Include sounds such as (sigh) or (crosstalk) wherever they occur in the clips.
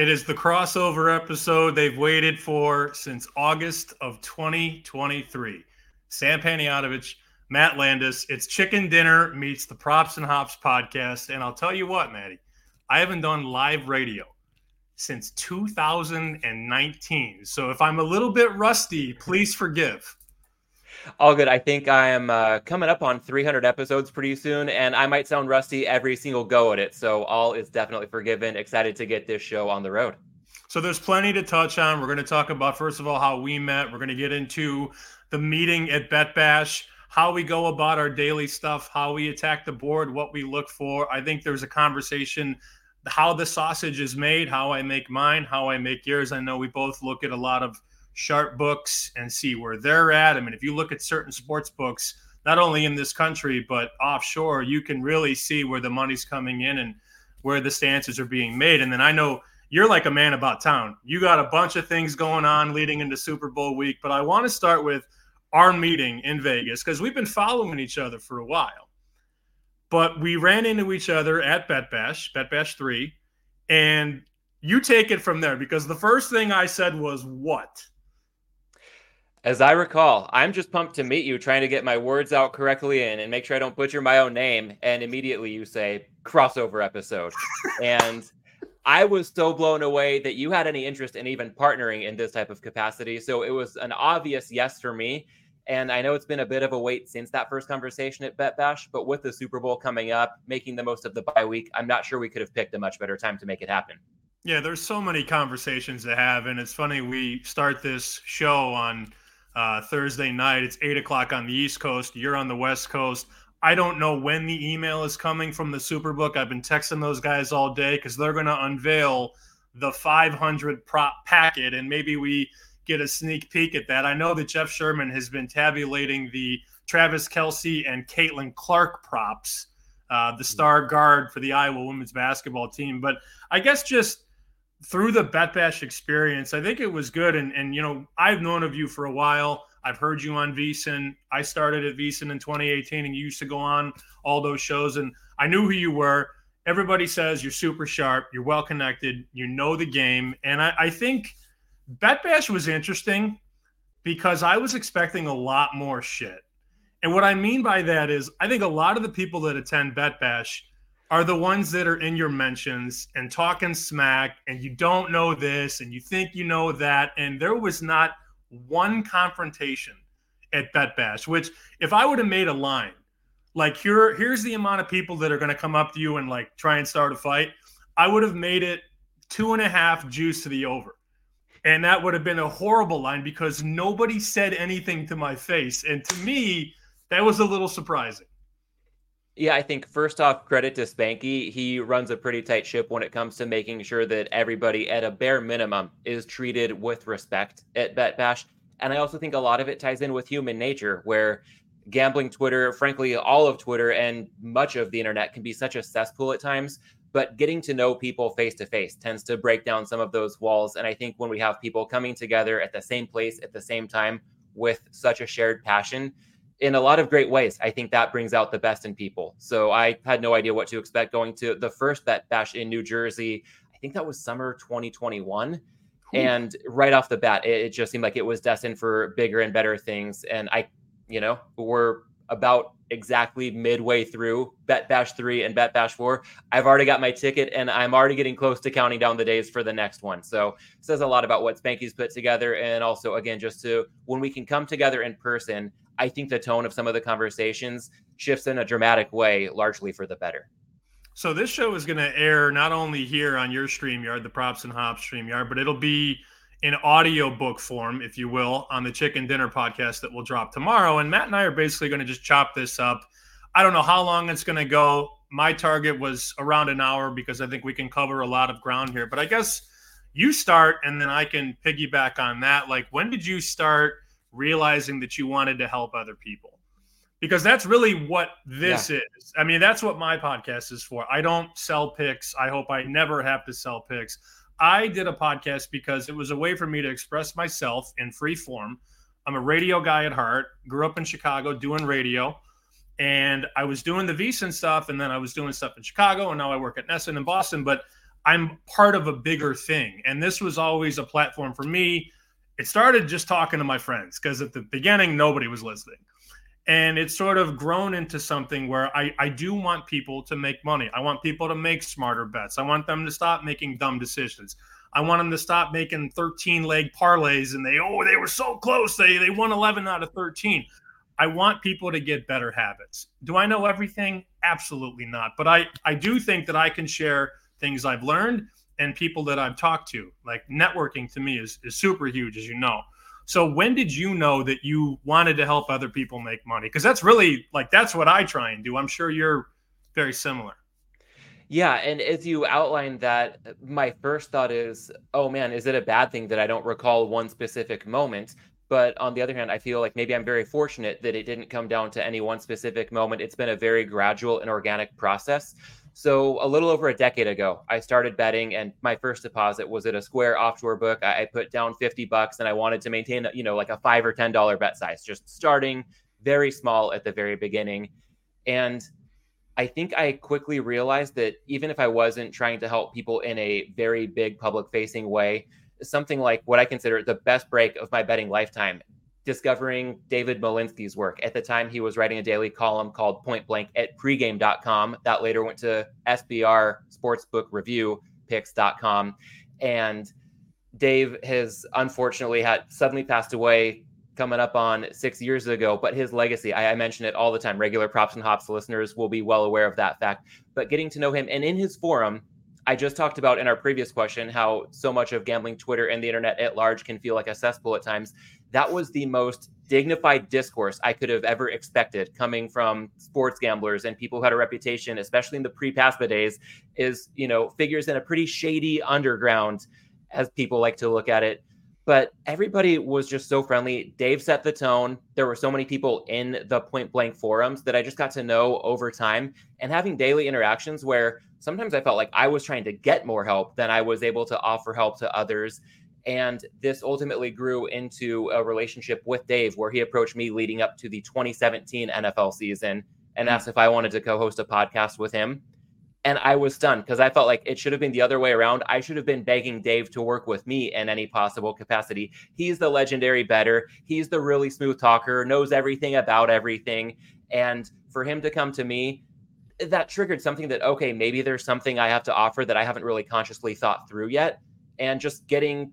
It is the crossover episode they've waited for since August of 2023. Sam Panayotovich, Matt Landes. It's Chicken Dinner meets the Props and Hops podcast. And I'll tell you what, Maddie, I haven't done live radio since 2019. So if I'm a little bit rusty, please forgive. All good. I think I am uh, coming up on 300 episodes pretty soon, and I might sound rusty every single go at it. So all is definitely forgiven. Excited to get this show on the road. So there's plenty to touch on. We're going to talk about first of all how we met. We're going to get into the meeting at Bet Bash, how we go about our daily stuff, how we attack the board, what we look for. I think there's a conversation how the sausage is made, how I make mine, how I make yours. I know we both look at a lot of sharp books and see where they're at. I mean, if you look at certain sports books, not only in this country but offshore, you can really see where the money's coming in and where the stances are being made. And then I know you're like a man about town. You got a bunch of things going on leading into Super Bowl week, but I want to start with our meeting in Vegas because we've been following each other for a while. But we ran into each other at Bet Bash, Bet Bash 3, and you take it from there because the first thing I said was what? As I recall, I'm just pumped to meet you, trying to get my words out correctly and, and make sure I don't butcher my own name. And immediately you say crossover episode. and I was so blown away that you had any interest in even partnering in this type of capacity. So it was an obvious yes for me. And I know it's been a bit of a wait since that first conversation at Bet Bash, but with the Super Bowl coming up, making the most of the bye week, I'm not sure we could have picked a much better time to make it happen. Yeah, there's so many conversations to have. And it's funny, we start this show on uh, Thursday night. It's eight o'clock on the East Coast. You're on the West Coast. I don't know when the email is coming from the Superbook. I've been texting those guys all day because they're going to unveil the 500 prop packet, and maybe we get a sneak peek at that. I know that Jeff Sherman has been tabulating the Travis Kelce and Caitlin Clark props, uh, the star guard for the Iowa women's basketball team. But I guess just through the Bet Bash experience, I think it was good. And and you know, I've known of you for a while. I've heard you on VSiN. I started at VSiN in 2018, and you used to go on all those shows, and I knew who you were. Everybody says you're super sharp, you're well connected, you know the game, and I, I think Bet Bash was interesting because I was expecting a lot more shit. And what I mean by that is, I think a lot of the people that attend Bet Bash are the ones that are in your mentions and talking smack and you don't know this and you think you know that and there was not one confrontation at bet bash which if i would have made a line like here here's the amount of people that are going to come up to you and like try and start a fight i would have made it two and a half juice to the over. And that would have been a horrible line because nobody said anything to my face. And to me that was a little surprising yeah, I think first off, credit to Spanky. He runs a pretty tight ship when it comes to making sure that everybody, at a bare minimum, is treated with respect at Bet Bash. And I also think a lot of it ties in with human nature, where gambling Twitter, frankly, all of Twitter and much of the internet can be such a cesspool at times. But getting to know people face to face tends to break down some of those walls. And I think when we have people coming together at the same place at the same time with such a shared passion, in a lot of great ways. I think that brings out the best in people. So I had no idea what to expect going to the first bet bash in New Jersey. I think that was summer 2021. Ooh. And right off the bat, it, it, just seemed like it was destined for bigger and better things. And I, you know, we're about exactly midway through Bet Bash 3 and Bet Bash 4. I've already got my ticket and I'm already getting close to counting down the days for the next one. So says a lot about what Spanky's put together. And also, again, just to when we can come together in person, I think the tone of some of the conversations shifts in a dramatic way, largely for the better. So this show is going to air not only here on your StreamYard, the Props and Hops StreamYard, but it'll be in audio book form, if you will, on the Chicken Dinner podcast that will drop tomorrow. And Matt and I are basically going to just chop this up. I don't know how long it's going to go. My target was around an hour because I think we can cover a lot of ground here. But I guess you start and then I can piggyback on that. Like, when did you start – realizing that you wanted to help other people because that's really what this yeah. is. I mean, that's what my podcast is for. I don't sell picks. I hope I never have to sell picks. I did a podcast because it was a way for me to express myself in free form. I'm a radio guy at heart, grew up in Chicago doing radio, and I was doing the VSiN stuff, and then I was doing stuff in Chicago, and now I work at NESN in Boston. But I'm part of a bigger thing. And this was always a platform for me. It started just talking to my friends because at the beginning, nobody was listening. And it's sort of grown into something where I, I do want people to make money. I want people to make smarter bets. I want them to stop making dumb decisions. I want them to stop making 13 leg parlays and they, oh, they were so close. They, they won 11 out of 13. I want people to get better habits. Do I know everything? Absolutely not. But I, I do think that I can share things I've learned and people that I've talked to. Like networking to me is, is super huge, as you know. So when did you know that you wanted to help other people make money? Because that's really like that's what I try and do. I'm sure you're very similar. Yeah, and as you outlined that, my first thought is, oh man, is it a bad thing that I don't recall one specific moment? But on the other hand, I feel like maybe I'm very fortunate that it didn't come down to any one specific moment. It's been a very gradual and organic process. So a little over a decade ago, I started betting, and my first deposit was at a Square offshore book. I put down 50 bucks, and I wanted to maintain, you know, like a five or ten dollar bet size, just starting very small at the very beginning. And I think I quickly realized that even if I wasn't trying to help people in a very big public facing way, something like what I consider the best break of my betting lifetime. Discovering David Malinsky's work. At the time, he was writing a daily column called Point Blank at pregame.com that later went to SBR Sportsbook Review picks.com. And Dave has unfortunately had suddenly passed away coming up on six years ago, but his legacy, I, I, mention it all the time. Regular props and hops listeners will be well aware of that fact. But getting to know him and in his forum, I just talked about in our previous question how so much of gambling Twitter and the internet at large can feel like a cesspool at times. That was the most dignified discourse I could have ever expected coming from sports gamblers and people who had a reputation, especially in the pre-PASPA days, is, you know, figures in a pretty shady underground, as people like to look at it. But everybody was just so friendly. Dave set the tone. There were so many people in the point blank forums that I just got to know over time and having daily interactions where sometimes I felt like I was trying to get more help than I was able to offer help to others. And this ultimately grew into a relationship with Dave, where he approached me leading up to the 2017 NFL season and hmm. asked if I wanted to co host a podcast with him. And I was stunned because I felt like it should have been the other way around. I should have been begging Dave to work with me in any possible capacity. He's the legendary better. He's the really smooth talker, knows everything about everything. And for him to come to me that triggered something that okay maybe there's something i have to offer that i haven't really consciously thought through yet and just getting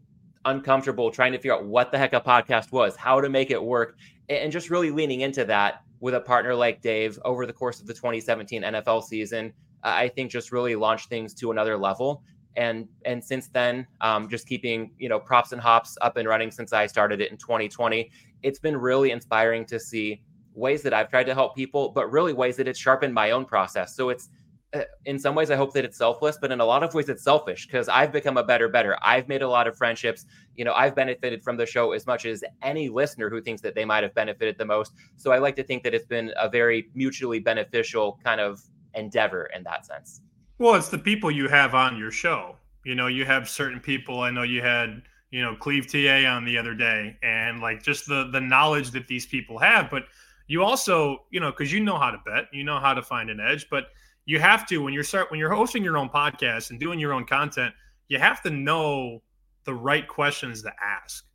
uncomfortable trying to figure out what the heck a podcast was how to make it work and just really leaning into that with a partner like dave over the course of the 2017 nfl season i think just really launched things to another level and and since then um, just keeping you know props and hops up and running since i started it in 2020 it's been really inspiring to see ways that I've tried to help people, but really ways that it's sharpened my own process. So it's Uh, in some ways I hope that it's selfless, but in a lot of ways it's selfish because I've become a better better. I've made a lot of friendships. You know, I've benefited from the show as much as any listener who thinks that they might have benefited the most. So I like to think that it's been a very mutually beneficial kind of endeavor in that sense. Well, it's the people you have on your show. You know, you have certain people. I know you had you know Cleve TA on the other day, and like just the the knowledge that these people have, but you also, you know, because you know how to bet, you know how to find an edge, but you have to when you're start when you're hosting your own podcast and doing your own content, you have to know the right questions to ask.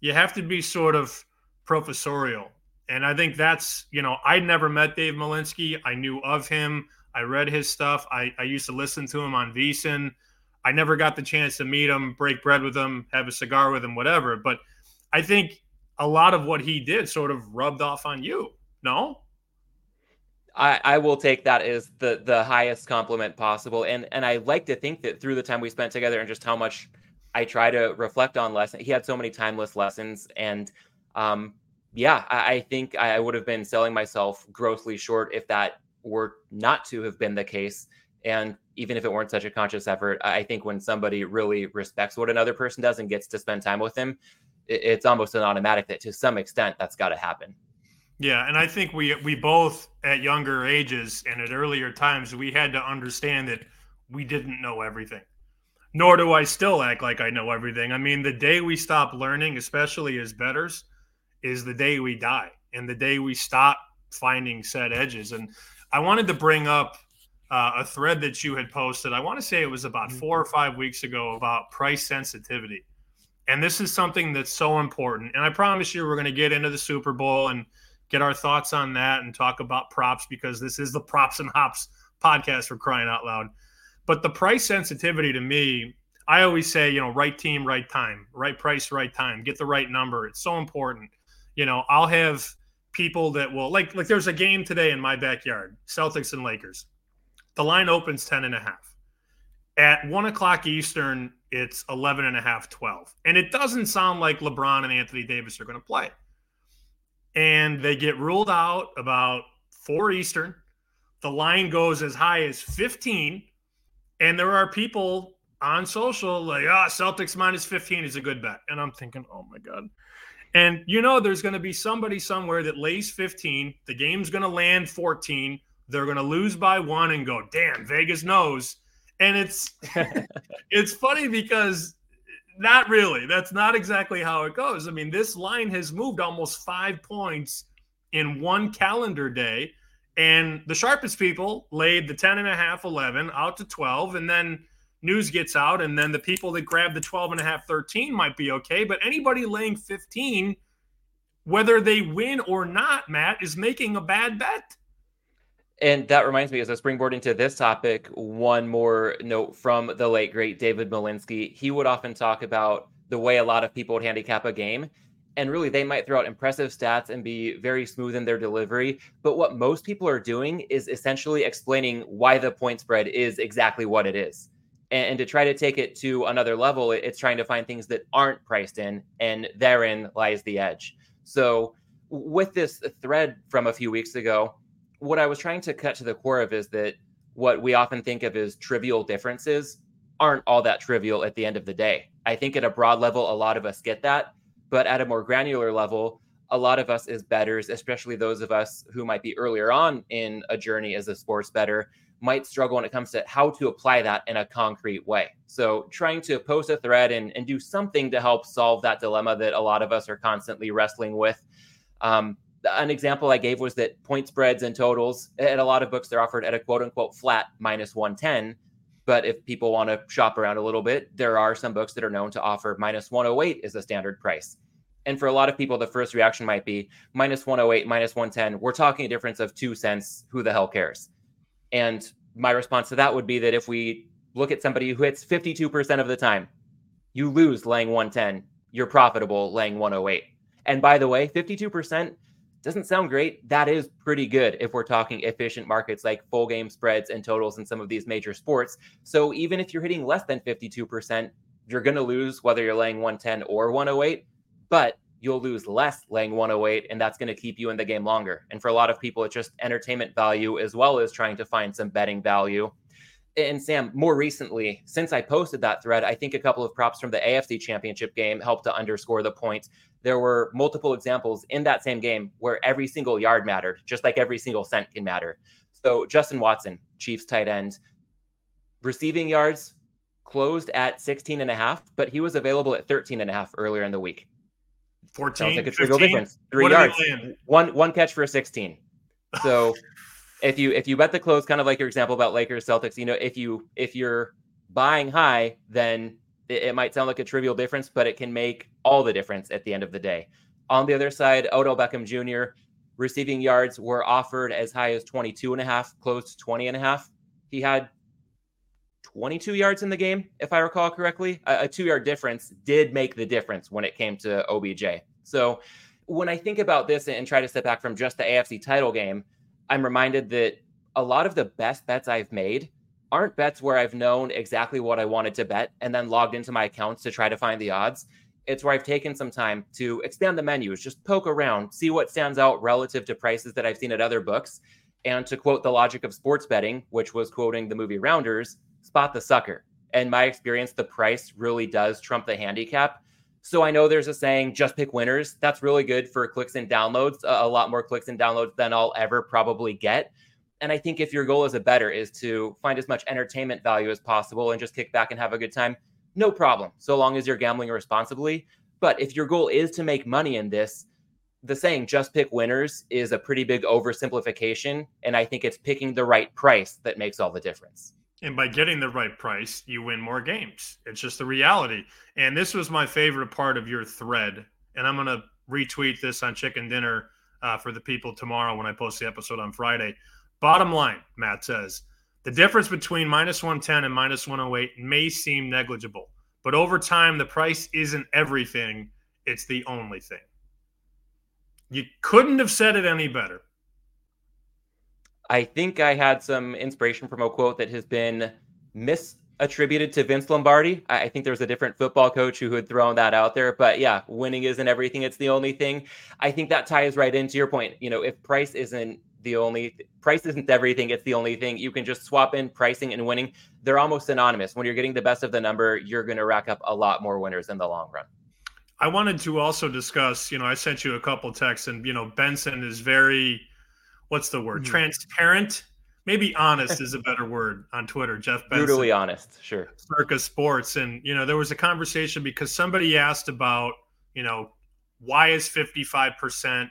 You have to be sort of professorial. And I think that's, you know, I never met Dave Malinsky. I knew of him. I read his stuff. I, I used to listen to him on VSiN. I never got the chance to meet him, break bread with him, have a cigar with him, whatever. But I think a lot of what he did sort of rubbed off on you. No. I, I will take that as the the highest compliment possible. And and I like to think that through the time we spent together and just how much I try to reflect on lessons. He had so many timeless lessons. And um yeah, I, I think I would have been selling myself grossly short if that were not to have been the case. And even if it weren't such a conscious effort, I think when somebody really respects what another person does and gets to spend time with them, it's almost an automatic that to some extent that's got to happen. Yeah, and I think we we both at younger ages and at earlier times we had to understand that we didn't know everything. Nor do I still act like I know everything. I mean, the day we stop learning, especially as betters, is the day we die and the day we stop finding set edges. And I wanted to bring up uh, a thread that you had posted. I want to say it was about four or five weeks ago about price sensitivity. And this is something that's so important. And I promise you, we're going to get into the Super Bowl and get our thoughts on that and talk about props because this is the props and hops podcast for crying out loud. But the price sensitivity to me, I always say, you know, right team, right time, right price, right time, get the right number. It's so important. You know, I'll have people that will like like there's a game today in my backyard, Celtics and Lakers. The line opens 10 and a half. At one o'clock Eastern, it's 11 and a half, 12. And it doesn't sound like LeBron and Anthony Davis are going to play. And they get ruled out about four Eastern. The line goes as high as 15. And there are people on social like, ah, oh, Celtics minus 15 is a good bet. And I'm thinking, oh my God. And you know, there's going to be somebody somewhere that lays 15. The game's going to land 14. They're going to lose by one and go, damn, Vegas knows. And it's (laughs) it's funny because not really. That's not exactly how it goes. I mean, this line has moved almost five points in one calendar day. And the sharpest people laid the 10 and a half, 11 out to 12. And then news gets out. And then the people that grab the 12 and a half, 13 might be okay. But anybody laying 15, whether they win or not, Matt, is making a bad bet. And that reminds me, as I springboard into this topic, one more note from the late great David Malinsky. He would often talk about the way a lot of people would handicap a game. And really, they might throw out impressive stats and be very smooth in their delivery. But what most people are doing is essentially explaining why the point spread is exactly what it is. And, and to try to take it to another level, it's trying to find things that aren't priced in. And therein lies the edge. So, with this thread from a few weeks ago, what I was trying to cut to the core of is that what we often think of as trivial differences aren't all that trivial at the end of the day. I think at a broad level, a lot of us get that. But at a more granular level, a lot of us as betters, especially those of us who might be earlier on in a journey as a sports better, might struggle when it comes to how to apply that in a concrete way. So, trying to post a thread and, and do something to help solve that dilemma that a lot of us are constantly wrestling with. Um, an example I gave was that point spreads and totals at a lot of books they're offered at a quote unquote flat minus 110. But if people want to shop around a little bit, there are some books that are known to offer minus 108 as a standard price. And for a lot of people, the first reaction might be minus 108, minus 110. We're talking a difference of two cents. Who the hell cares? And my response to that would be that if we look at somebody who hits 52% of the time, you lose laying 110, you're profitable laying 108. And by the way, 52% doesn't sound great. That is pretty good if we're talking efficient markets like full game spreads and totals in some of these major sports. So even if you're hitting less than 52%, you're going to lose whether you're laying 110 or 108, but you'll lose less laying 108, and that's going to keep you in the game longer. And for a lot of people, it's just entertainment value as well as trying to find some betting value. And Sam, more recently, since I posted that thread, I think a couple of props from the AFC Championship game helped to underscore the point there were multiple examples in that same game where every single yard mattered, just like every single cent can matter. So Justin Watson, Chiefs tight end, receiving yards closed at 16 and a half, but he was available at 13 and a half earlier in the week. 14, Sounds like a trivial difference. Three what yards, one one catch for a 16. So (laughs) if you if you bet the close, kind of like your example about Lakers Celtics, you know, if you if you're buying high, then it, it might sound like a trivial difference, but it can make all the difference at the end of the day. On the other side, Odell Beckham Jr. receiving yards were offered as high as 22 and a half, close to 20 and a half. He had 22 yards in the game, if I recall correctly. A, a two yard difference did make the difference when it came to OBJ. So when I think about this and try to step back from just the AFC title game, I'm reminded that a lot of the best bets I've made aren't bets where I've known exactly what I wanted to bet and then logged into my accounts to try to find the odds. It's where I've taken some time to expand the menus, just poke around, see what stands out relative to prices that I've seen at other books. And to quote the logic of sports betting, which was quoting the movie Rounders, spot the sucker. And my experience, the price really does trump the handicap. So I know there's a saying, just pick winners. That's really good for clicks and downloads, a lot more clicks and downloads than I'll ever probably get. And I think if your goal as a better is to find as much entertainment value as possible and just kick back and have a good time, no problem, so long as you're gambling responsibly. But if your goal is to make money in this, the saying just pick winners is a pretty big oversimplification. And I think it's picking the right price that makes all the difference. And by getting the right price, you win more games. It's just the reality. And this was my favorite part of your thread. And I'm going to retweet this on Chicken Dinner uh, for the people tomorrow when I post the episode on Friday. Bottom line, Matt says the difference between minus 110 and minus 108 may seem negligible, but over time, the price isn't everything, it's the only thing. You couldn't have said it any better. I think I had some inspiration from a quote that has been misattributed to Vince Lombardi. I think there's a different football coach who had thrown that out there. But yeah, winning isn't everything, it's the only thing. I think that ties right into your point. You know, if price isn't the only price isn't everything it's the only thing you can just swap in pricing and winning they're almost synonymous when you're getting the best of the number you're going to rack up a lot more winners in the long run i wanted to also discuss you know i sent you a couple texts and you know benson is very what's the word? Mm-hmm. Transparent. Maybe honest (laughs) is a better word on Twitter. Jeff Benson, brutally honest, sure. Circa Sports, and you know there was a conversation because somebody asked about you know why is fifty five percent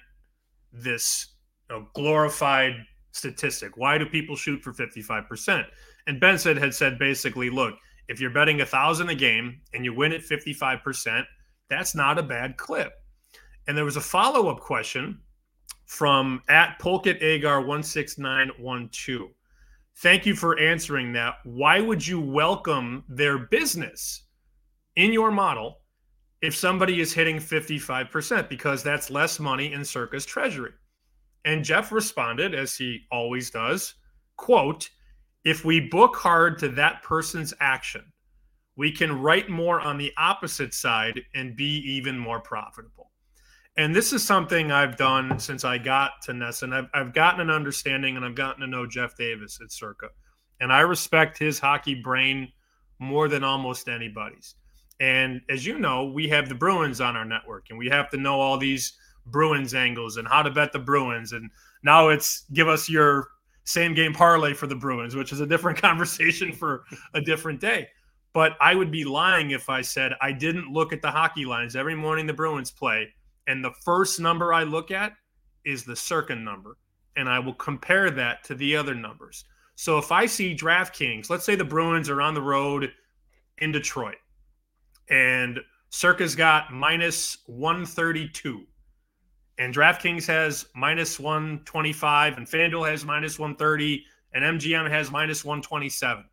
this you know, glorified statistic? Why do people shoot for fifty five percent? And Benson had said basically, look, if you're betting a thousand a game and you win at fifty five percent, that's not a bad clip. And there was a follow up question from at Polkit Agar 16912. Thank you for answering that. Why would you welcome their business in your model if somebody is hitting 55%? Because that's less money in Circa's treasury. And Jeff responded, as he always does, quote, if we book hard to that person's action, we can write more on the opposite side and be even more profitable and this is something I've done since I got to NESN. I've, I've gotten an understanding and I've gotten to know Jeff Davis at Circa. And I respect his hockey brain more than almost anybody's. And as you know, we have the Bruins on our network and we have to know all these Bruins angles and how to bet the Bruins. And now it's give us your same game parlay for the Bruins, which is a different (laughs) conversation for a different day. But I would be lying if I said I didn't look at the hockey lines every morning the Bruins play and the first number I look at is the Circa number. And I will compare that to the other numbers. So if I see DraftKings, let's say the Bruins are on the road in Detroit and Circa's got minus 132 and DraftKings has minus 125 and FanDuel has minus 130 and MGM has minus 127.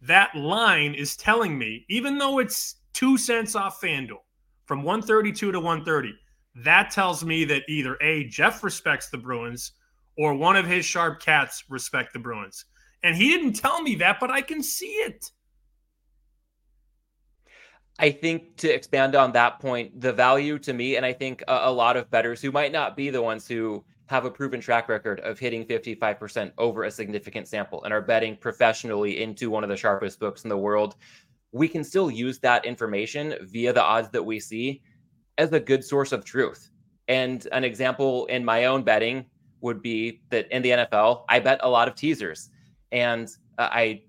That line is telling me, even though it's two cents off FanDuel from 132 to 130, that tells me that either A, Jeff respects the Bruins or one of his sharp cats respect the Bruins. And he didn't tell me that, but I can see it. I think to expand on that point, the value to me, and I think a, a, lot of bettors who might not be the ones who have a proven track record of hitting 55% over a significant sample and are betting professionally into one of the sharpest books in the world, we can still use that information via the odds that we see as a good source of truth. And an example in my own betting would be that in the NFL, I bet a lot of teasers. And uh, I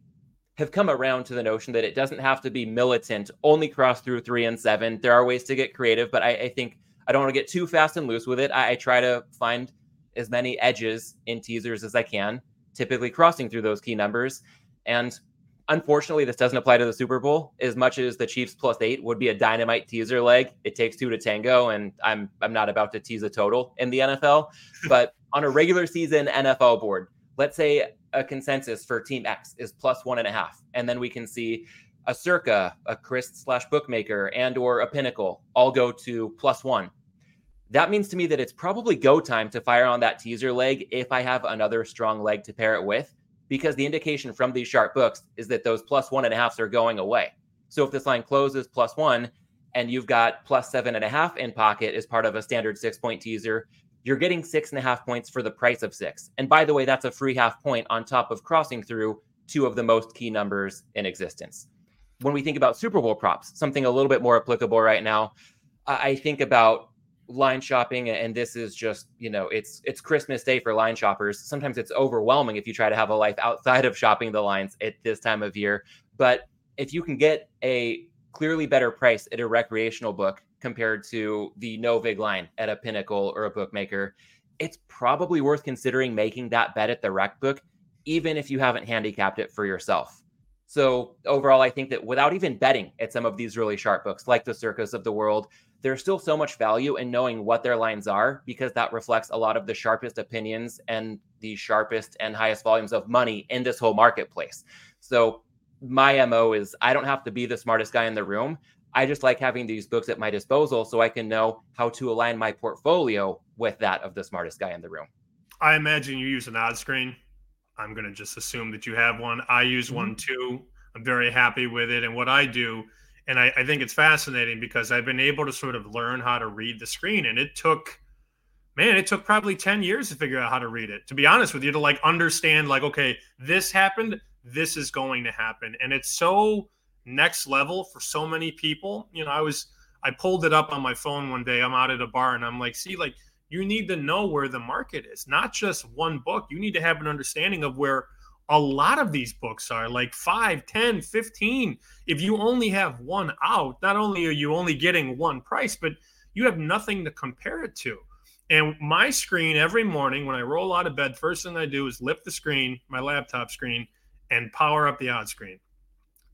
have come around to the notion that it doesn't have to be militant, only cross through three and seven. There are ways to get creative, but I, I think I don't want to get too fast and loose with it. I, I try to find as many edges in teasers as I can, typically crossing through those key numbers. And Unfortunately, this doesn't apply to the Super Bowl as much as the Chiefs plus eight would be a dynamite teaser leg. It takes two to tango, and I'm I'm not about to tease a total in the NFL. (laughs) But on a regular season NFL board, let's say a consensus for Team X is plus one and a half, and then we can see a Circa, a CRIS slash bookmaker, and or a Pinnacle all go to plus one. That means to me that it's probably go time to fire on that teaser leg if I have another strong leg to pair it with because the indication from these sharp books is that those plus one and a halfs are going away. So if this line closes plus one and you've got plus seven and a half in pocket as part of a standard six point teaser, you're getting six and a half points for the price of six. And by the way, that's a free half point on top of crossing through two of the most key numbers in existence. When we think about Super Bowl props, something a little bit more applicable right now, I think about line shopping and this is just you know it's it's christmas day for line shoppers. Sometimes it's overwhelming if you try to have a life outside of shopping the lines at this time of year. But if you can get a clearly better price at a recreational book compared to the no vig line at a pinnacle or a bookmaker it's probably worth considering making that bet at the rec book even if you haven't handicapped it for yourself. So overall, I think that without even betting at some of these really sharp books like the Circas of the World, there's still so much value in knowing what their lines are because that reflects a lot of the sharpest opinions and the sharpest and highest volumes of money in this whole marketplace. So my MO is I don't have to be the smartest guy in the room. I just like having these books at my disposal so I can know how to align my portfolio with that of the smartest guy in the room. I imagine you use an odd screen. I'm going to just assume that you have one. I use mm-hmm. one too. I'm very happy with it. And what I do, and I, I think it's fascinating because I've been able to sort of learn how to read the screen. And it took, man, it took probably 10 years to figure out how to read it, to be honest with you, to like understand, like, okay, this happened, this is going to happen. And it's so next level for so many people. You know, I was, I pulled it up on my phone one day. I'm out at a bar and I'm like, see, like, you need to know where the market is, not just one book. You need to have an understanding of where a lot of these books are like 5 10 15 if you only have one out not only are you only getting one price but you have nothing to compare it to. And my screen every morning when i roll out of bed first thing i do is lift the screen my laptop screen and power up the odd screen.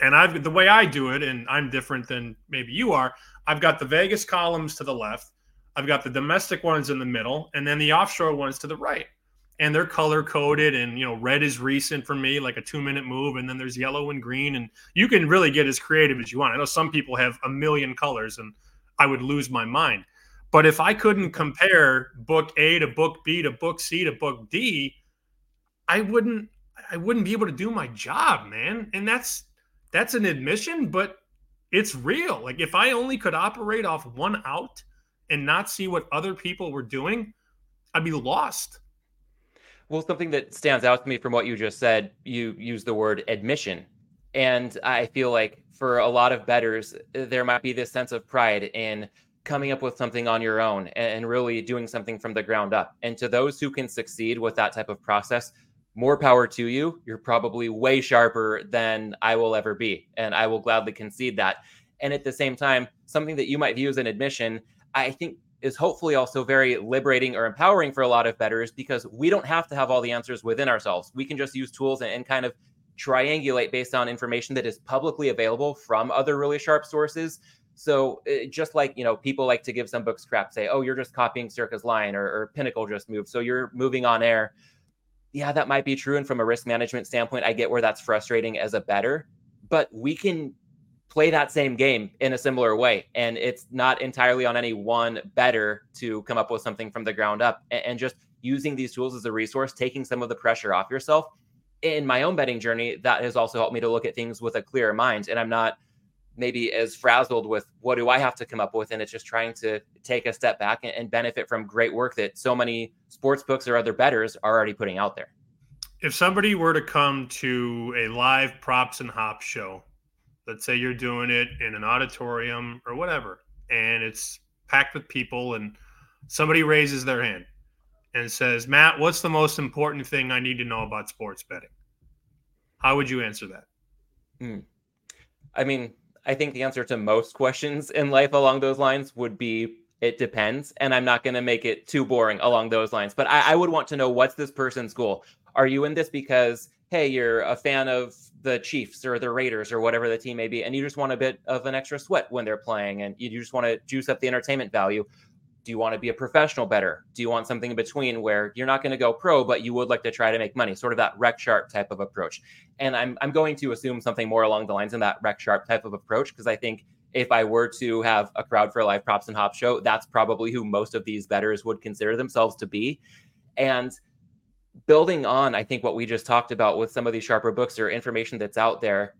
And i've the way i do it and i'm different than maybe you are i've got the vegas columns to the left I've got the domestic ones in the middle, and then the offshore ones to the right. And they're color coded, and you know, red is recent for me, like a two minute move, and then there's yellow and green, and you can really get as creative as you want. I know some people have a million colors, and I would lose my mind. But if I couldn't compare book A to book B to book C to book D, I wouldn't I wouldn't be able to do my job, man. And that's that's an admission, but it's real. Like if I only could operate off one out, and not see what other people were doing, I'd be lost. Well, something that stands out to me from what you just said, you use the word admission. And I feel like for a lot of betters, there might be this sense of pride in coming up with something on your own and really doing something from the ground up. And to those who can succeed with that type of process, more power to you. You're probably way sharper than I will ever be. And I will gladly concede that. And at the same time, something that you might view as an admission I think is hopefully also very liberating or empowering for a lot of betters because we don't have to have all the answers within ourselves. We can just use tools and, and kind of triangulate based on information that is publicly available from other really sharp sources. So uh, just like you know, people like to give some books crap, say, "Oh, you're just copying Circa's line," or, or Pinnacle just moved, so you're moving on air. Yeah, that might be true, and from a risk management standpoint, I get where that's frustrating as a better. But we can play that same game in a similar way. And it's not entirely on any one better to come up with something from the ground up and, just using these tools as a resource, taking some of the pressure off yourself. In my own betting journey, that has also helped me to look at things with a clearer mind. And I'm not maybe as frazzled with what do I have to come up with. And it's just trying to take a step back and, benefit from great work that so many sports books or other betters are already putting out there. If somebody were to come to a live props and hops show let's say you're doing it in an auditorium or whatever, and it's packed with people, and somebody raises their hand and says, Matt, what's the most important thing I need to know about sports betting? How would you answer that? Hmm. I mean, I think the answer to most questions in life along those lines would be it depends. And I'm not going to make it too boring along those lines, but I, I, would want to know what's this person's goal? Are you in this because, hey, you're a fan of the Chiefs or the Raiders or whatever the team may be, and you just want a bit of an extra sweat when they're playing, and you just want to juice up the entertainment value. Do you want to be a professional better? Do you want something in between where you're not going to go pro, but you would like to try to make money, sort of that rec sharp type of approach? And I'm I'm going to assume something more along the lines of that rec sharp type of approach because I think if I were to have a crowd for a live props and hop show, that's probably who most of these betters would consider themselves to be. And building on, I think what we just talked about with some of these sharper books or information that's out there,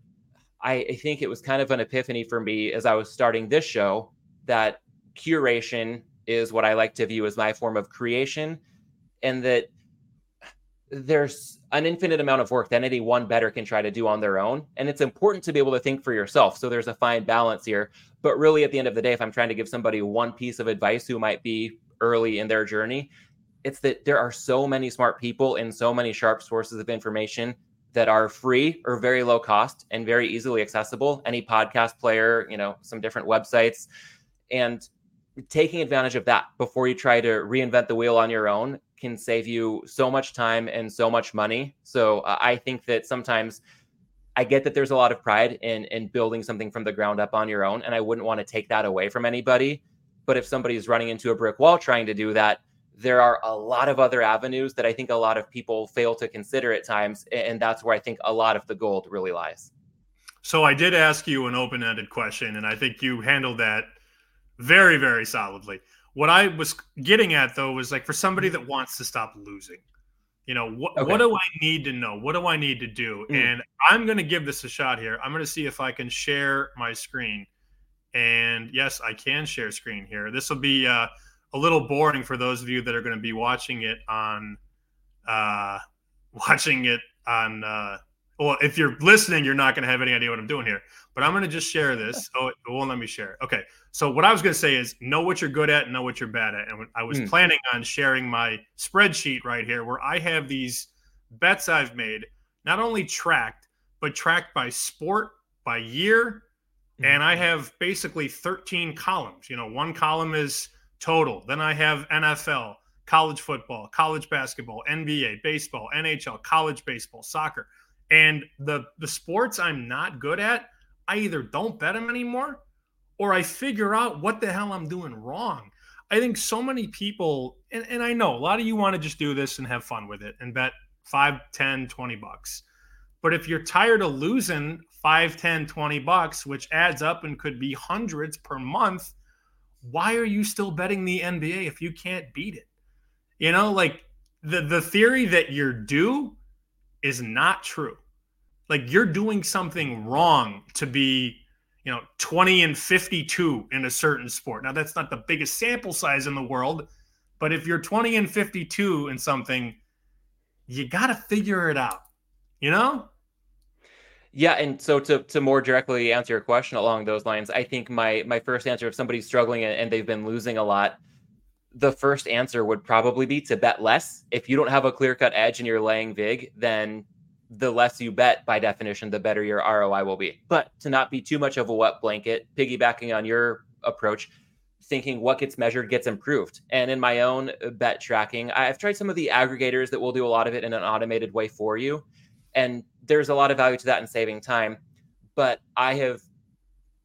I, I think it was kind of an epiphany for me as I was starting this show that curation is what I like to view as my form of creation, and that there's an infinite amount of work that any one better can try to do on their own. And it's important to be able to think for yourself. So there's a fine balance here. But really, at the end of the day, if I'm trying to give somebody one piece of advice who might be early in their journey, it's that there are so many smart people and so many sharp sources of information that are free or very low cost and very easily accessible. Any podcast player, you know, some different websites, and taking advantage of that before you try to reinvent the wheel on your own can save you so much time and so much money. So uh, I think that sometimes I get that there's a lot of pride in in building something from the ground up on your own, and I wouldn't want to take that away from anybody. But if somebody is running into a brick wall trying to do that, there are a lot of other avenues that I think a lot of people fail to consider at times, and that's where I think a lot of the gold really lies. So I did ask you an open-ended question, and I think you handled that very, very solidly. What I was getting at though was like for somebody that wants to stop losing, you know, what okay. what do I need to know? What do I need to do? Mm. And I'm going to give this a shot here. I'm going to see if I can share my screen. And yes, I can share screen here. This will be uh, a little boring for those of you that are going to be watching it on uh, (laughs) watching it on uh, well, if you're listening, you're not going to have any idea what I'm doing here. But I'm going to just share this. Oh, it won't let me share. Okay. So what I was going to say is know what you're good at, know what you're bad at. And I was mm. planning on sharing my spreadsheet right here, where I have these bets I've made, not only tracked, but tracked by sport, by year, mm. and I have basically 13 columns. You know, one column is total. Then I have NFL, college football, college basketball, NBA, baseball, NHL, college baseball, soccer. And the the sports I'm not good at, I either don't bet them anymore or I figure out what the hell I'm doing wrong. I think so many people, and, and I know a lot of you want to just do this and have fun with it and bet 5, 10, 20 bucks. But if you're tired of losing 5, 10, 20 bucks, which adds up and could be hundreds per month, why are you still betting the NBA if you can't beat it? You know, like the the theory that you're due is not true. Like you're doing something wrong to be, you know, 20 and 52 in a certain sport. Now that's not the biggest sample size in the world, but if you're 20 and 52 in something, you got to figure it out. You know? Yeah, and so to to more directly answer your question along those lines, I think my my first answer if somebody's struggling and they've been losing a lot, the first answer would probably be to bet less. If you don't have a clear cut edge and you're laying vig, then the less you bet, by definition, the better your ROI will be. But to not be too much of a wet blanket, piggybacking on your approach, thinking what gets measured gets improved. And in my own bet tracking, I've tried some of the aggregators that will do a lot of it in an automated way for you. And there's a lot of value to that in saving time. But I have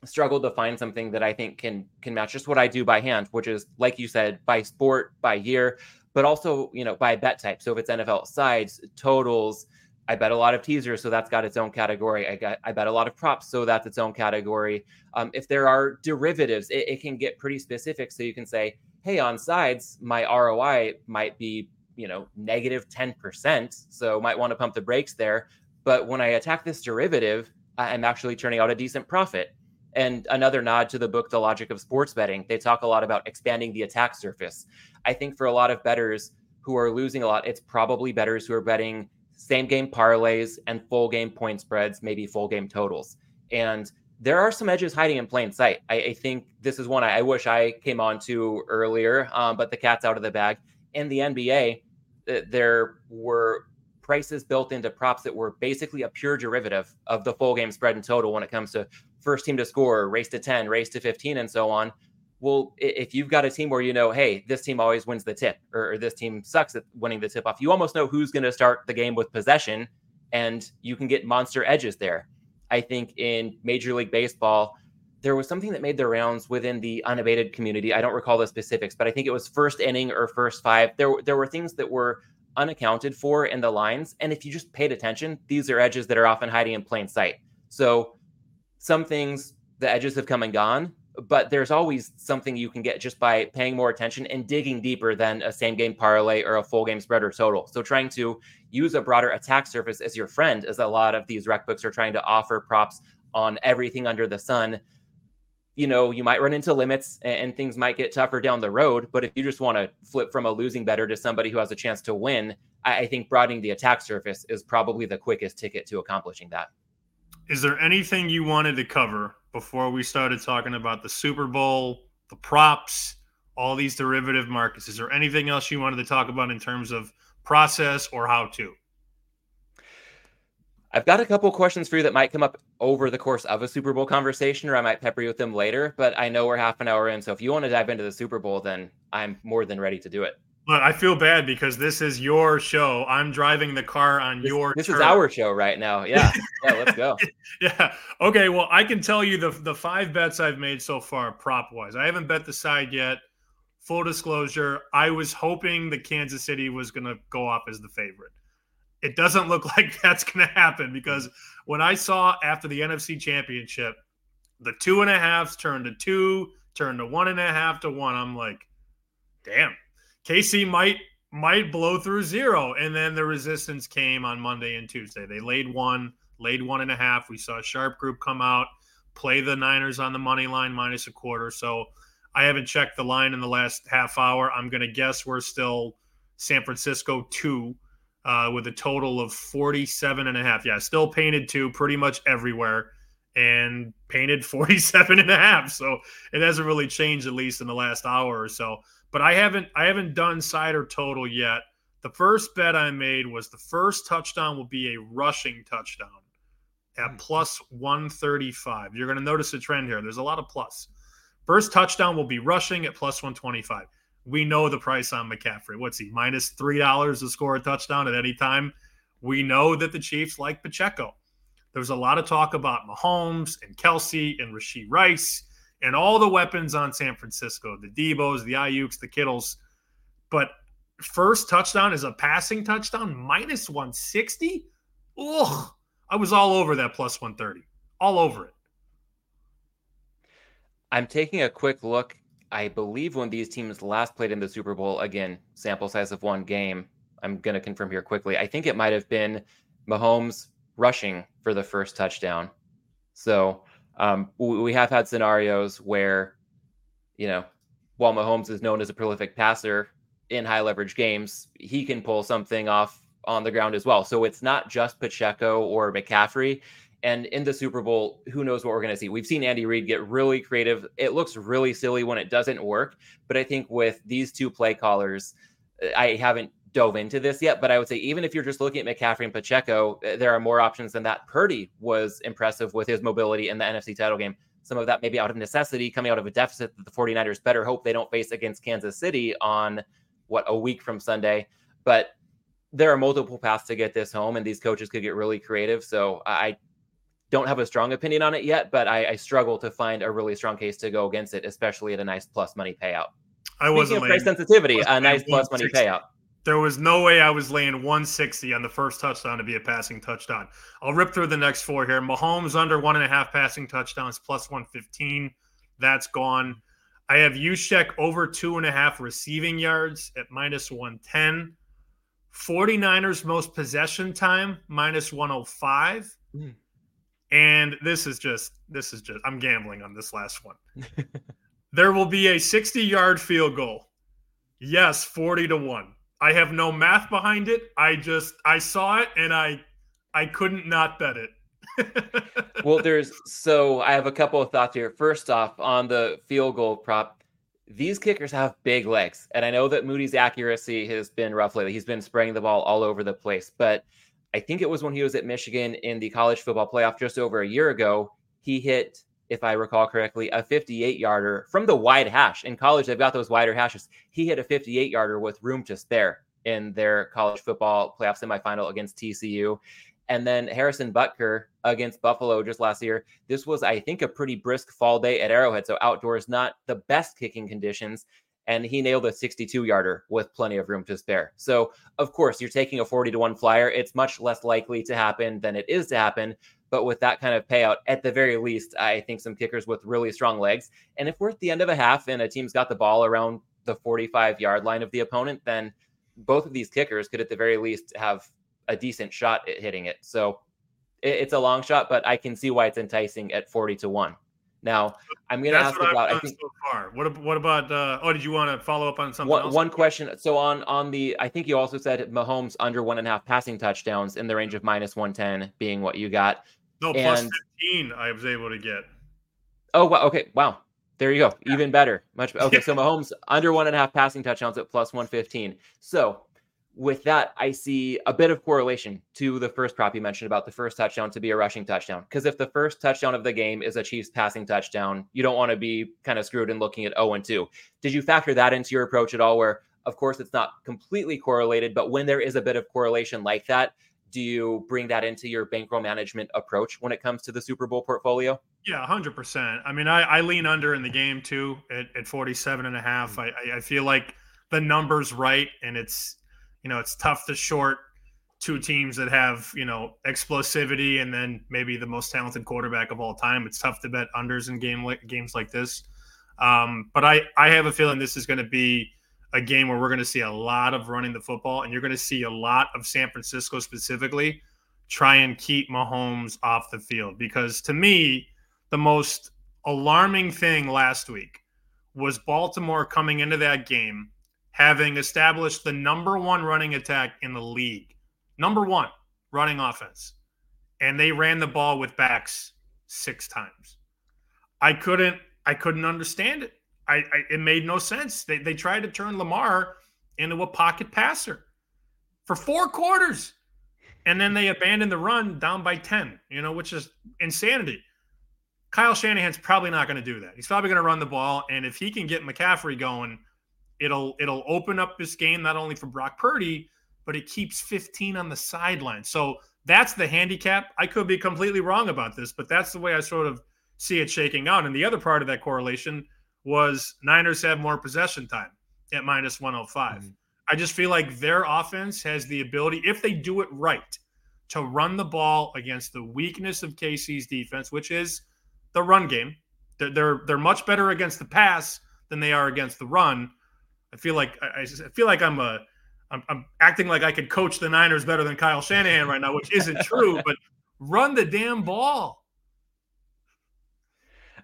struggled to find something that I think can can match just what I do by hand, which is like you said, by sport, by year, but also you know by bet type. So if it's NFL sides, totals, I bet a lot of teasers, so that's got its own category. I got I bet a lot of props, so that's its own category. Um, if there are derivatives, it, it can get pretty specific. So you can say, hey, on sides, my ROI might be you know negative 10% so might want to pump the brakes there but when i attack this derivative i'm actually turning out a decent profit and another nod to the book, The Logic of Sports Betting. They talk a lot about expanding the attack surface. I think for a lot of bettors who are losing a lot, it's probably bettors who are betting same game parlays and full game point spreads, maybe full game totals. And there are some edges hiding in plain sight. I, I think this is one I, I, wish I came on to earlier, um, but the cat's out of the bag. In the NBA, uh, there were prices built into props that were basically a pure derivative of the full game spread and total when it comes to first team to score, race to 10, race to 15, and so on. Well, if you've got a team where you know, hey, this team always wins the tip, or this team sucks at winning the tip off, you almost know who's going to start the game with possession, and you can get monster edges there. I think in Major League Baseball, there was something that made the rounds within the unabated community. I don't recall the specifics, but I think it was first inning or first five. There, there were things that were unaccounted for in the lines. And if you just paid attention, these are edges that are often hiding in plain sight. So some things, the edges have come and gone, but there's always something you can get just by paying more attention and digging deeper than a same game parlay or a full game spread or total. So trying to use a broader attack surface as your friend, as a lot of these rec books are trying to offer props on everything under the sun. You know, you might run into limits and, things might get tougher down the road. But if you just want to flip from a losing better to somebody who has a chance to win, I, I think broadening the attack surface is probably the quickest ticket to accomplishing that. Is there anything you wanted to cover before we started talking about the Super Bowl, the props, all these derivative markets? Is there anything else you wanted to talk about in terms of process or how to? I've got a couple questions for you that might come up over the course of a Super Bowl conversation, or I might pepper you with them later. But I know we're half an hour in, so if you want to dive into the Super Bowl, then I'm more than ready to do it. But I feel bad because this is your show. I'm driving the car on this, your. This turn. is our show right now. Yeah, (laughs) yeah. Let's go. yeah. Okay. Well, I can tell you the the five bets I've made so far, prop wise. I haven't bet the side yet. Full disclosure, I was hoping the Kansas City was going to go off as the favorite. It doesn't look (laughs) like that's going to happen because when I saw after the NFC Championship, the two and a halves turned to two, turned to one and a half to one. I'm like, damn KC might might blow through zero. And then the resistance came on Monday and Tuesday. They laid one, laid one and a half. We saw a sharp group come out, play the Niners on the money line minus a quarter. So I haven't checked the line in the last half hour. I'm going to guess we're still San Francisco two uh, with a total of 47 and a half. Yeah, still painted two pretty much everywhere and painted (laughs) 47 and a half. So it hasn't really changed, at least in the last hour or so but I haven't I haven't done side or total yet. The first bet I made was the first touchdown will be a rushing touchdown at hmm. plus 135. You're going to notice a trend here. There's a lot of plus. First touchdown will be rushing at plus 125. We know the price on McCaffrey. What's he? Minus $3 to score a touchdown at any time. We know that the Chiefs like Pacheco. There's a lot of talk about Mahomes and Kelce and Rashee Rice and all the weapons on San Francisco the Deebos, the Aiyuks, the Kittles. But first touchdown is a passing touchdown, minus 160. Ugh. I was all over that plus 130, all over it. I'm taking a quick look. I believe when these teams last played in the Super Bowl, again, sample size of one game, I'm going to confirm here quickly. I think it might have been Mahomes rushing for the first touchdown. So um, we have had scenarios where, you know, while Mahomes is known as a prolific passer in high leverage games, he can pull something off on the ground as well. So it's not just Pacheco or McCaffrey. And in the Super Bowl, who knows what we're going to see? We've seen Andy Reid get really creative. It looks really silly when it doesn't work. But I think with these two play callers, I haven't dove into this yet, but I would say even if you're just looking at McCaffrey and Pacheco, eh, there are more options than that. Purdy was impressive with his mobility in the NFC title game. Some of that maybe out of necessity, coming out of a deficit that the 49ers better hope they don't face against Kansas City on what a week from Sunday. But there are multiple paths to get this home, and these coaches could get really creative. So I don't have a strong opinion on it yet, but I, I struggle to find a really strong case to go against it, especially at a nice plus money payout. I wasn't price sensitivity, a nice plus money payout. There was no way I was laying 160 on the first touchdown to be a passing touchdown. I'll rip through the next four here. Mahomes under one and a half passing touchdowns plus 115. That's gone. I have Juszczyk over two and a half receiving yards at minus 110. 49ers most possession time minus 105. Mm. And this is just, this is just, I'm gambling on this last one. (laughs) there will be a 60 yard field goal. Yes, 40 to 1. I have no math behind it. I just I saw it and I I couldn't not bet it. (laughs) well, there's so I have a couple of thoughts here. First off, on the field goal prop, these kickers have big legs, and I know that Moody's accuracy has been rough lately. He's been spraying the ball all over the place, but I think it was when he was at Michigan in the college football playoff just over a year ago. He hit if I recall correctly, a 58 yarder from the wide hash. In college, they've got those wider hashes. He hit a 58 yarder with room to spare in their college football playoff semifinal against TCU. And then Harrison Butker against Buffalo just last year. This was, I think, a pretty brisk fall day at Arrowhead. So outdoors, not the best kicking conditions. And he nailed a 62 yarder with plenty of room to spare. So, of course, you're taking a 40 to 1 flyer. It's much less likely to happen than it is to happen. But with that kind of payout, at the very least, I think some kickers with really strong legs. And if we're at the end of a half and a team's got the ball around the 45 yard line of the opponent, then both of these kickers could at the very least have a decent shot at hitting it. So it's a long shot, but I can see why it's enticing at 40 to 1. Now, I'm going to ask about. I think so far. What what about? Uh, oh, did you want to follow up on something? One, else? one question. So on on the, I think you also said Mahomes under one and a half passing touchdowns in the range of minus 110 being what you got. No, and, plus 15 I was able to get. Oh, wow. Okay. Wow. There you go. Yeah. Even better. Much better. Okay. (laughs) So Mahomes under one and a half passing touchdowns at plus 115. So with that, I see a bit of correlation to the first prop you mentioned about the first touchdown to be a rushing touchdown. Because if the first touchdown of the game is a Chiefs passing touchdown, you don't want to be kind of screwed in looking at 0 and 2. Did you factor that into your approach at all? Where, of course, it's not completely correlated, but when there is a bit of correlation like that, do you bring that into your bankroll management approach when it comes to the Super Bowl portfolio? Yeah, 100%. I mean, I, I lean under in the game too at, at 47 and a half. Mm-hmm. I, I feel like the number's right and it's you know, it's tough to short two teams that have, you know, explosivity and then maybe the most talented quarterback of all time. It's tough to bet unders in game like games like this. Um, but I, I have a feeling this is going to be a game where we're going to see a lot of running the football, and you're going to see a lot of San Francisco specifically try and keep Mahomes off the field. Because to me, the most alarming thing last week was Baltimore coming into that game having established the number one running attack in the league, number one running offense, and they ran the ball with backs six times. I couldn't, I couldn't understand it. I, I it made no sense. They they tried to turn Lamar into a pocket passer for four quarters, and then they abandoned the run down by ten. You know, which is insanity. Kyle Shanahan's probably not going to do that. He's probably going to run the ball, and if he can get McCaffrey going it'll it'll open up this game not only for Brock Purdy, but it keeps 15 on the sideline. So that's the handicap. I could be completely wrong about this, but that's the way I sort of see it shaking out. And the other part of that correlation was Niners have more possession time at minus 105. Mm-hmm. I just feel like their offense has the ability, if they do it right, to run the ball against the weakness of KC's defense, which is the run game. They're, they're, they're much better against the pass than they are against the run. I feel like I, I feel like I'm a I'm, I'm acting like I could coach the Niners better than Kyle Shanahan right now, which isn't true. (laughs) but run the damn ball.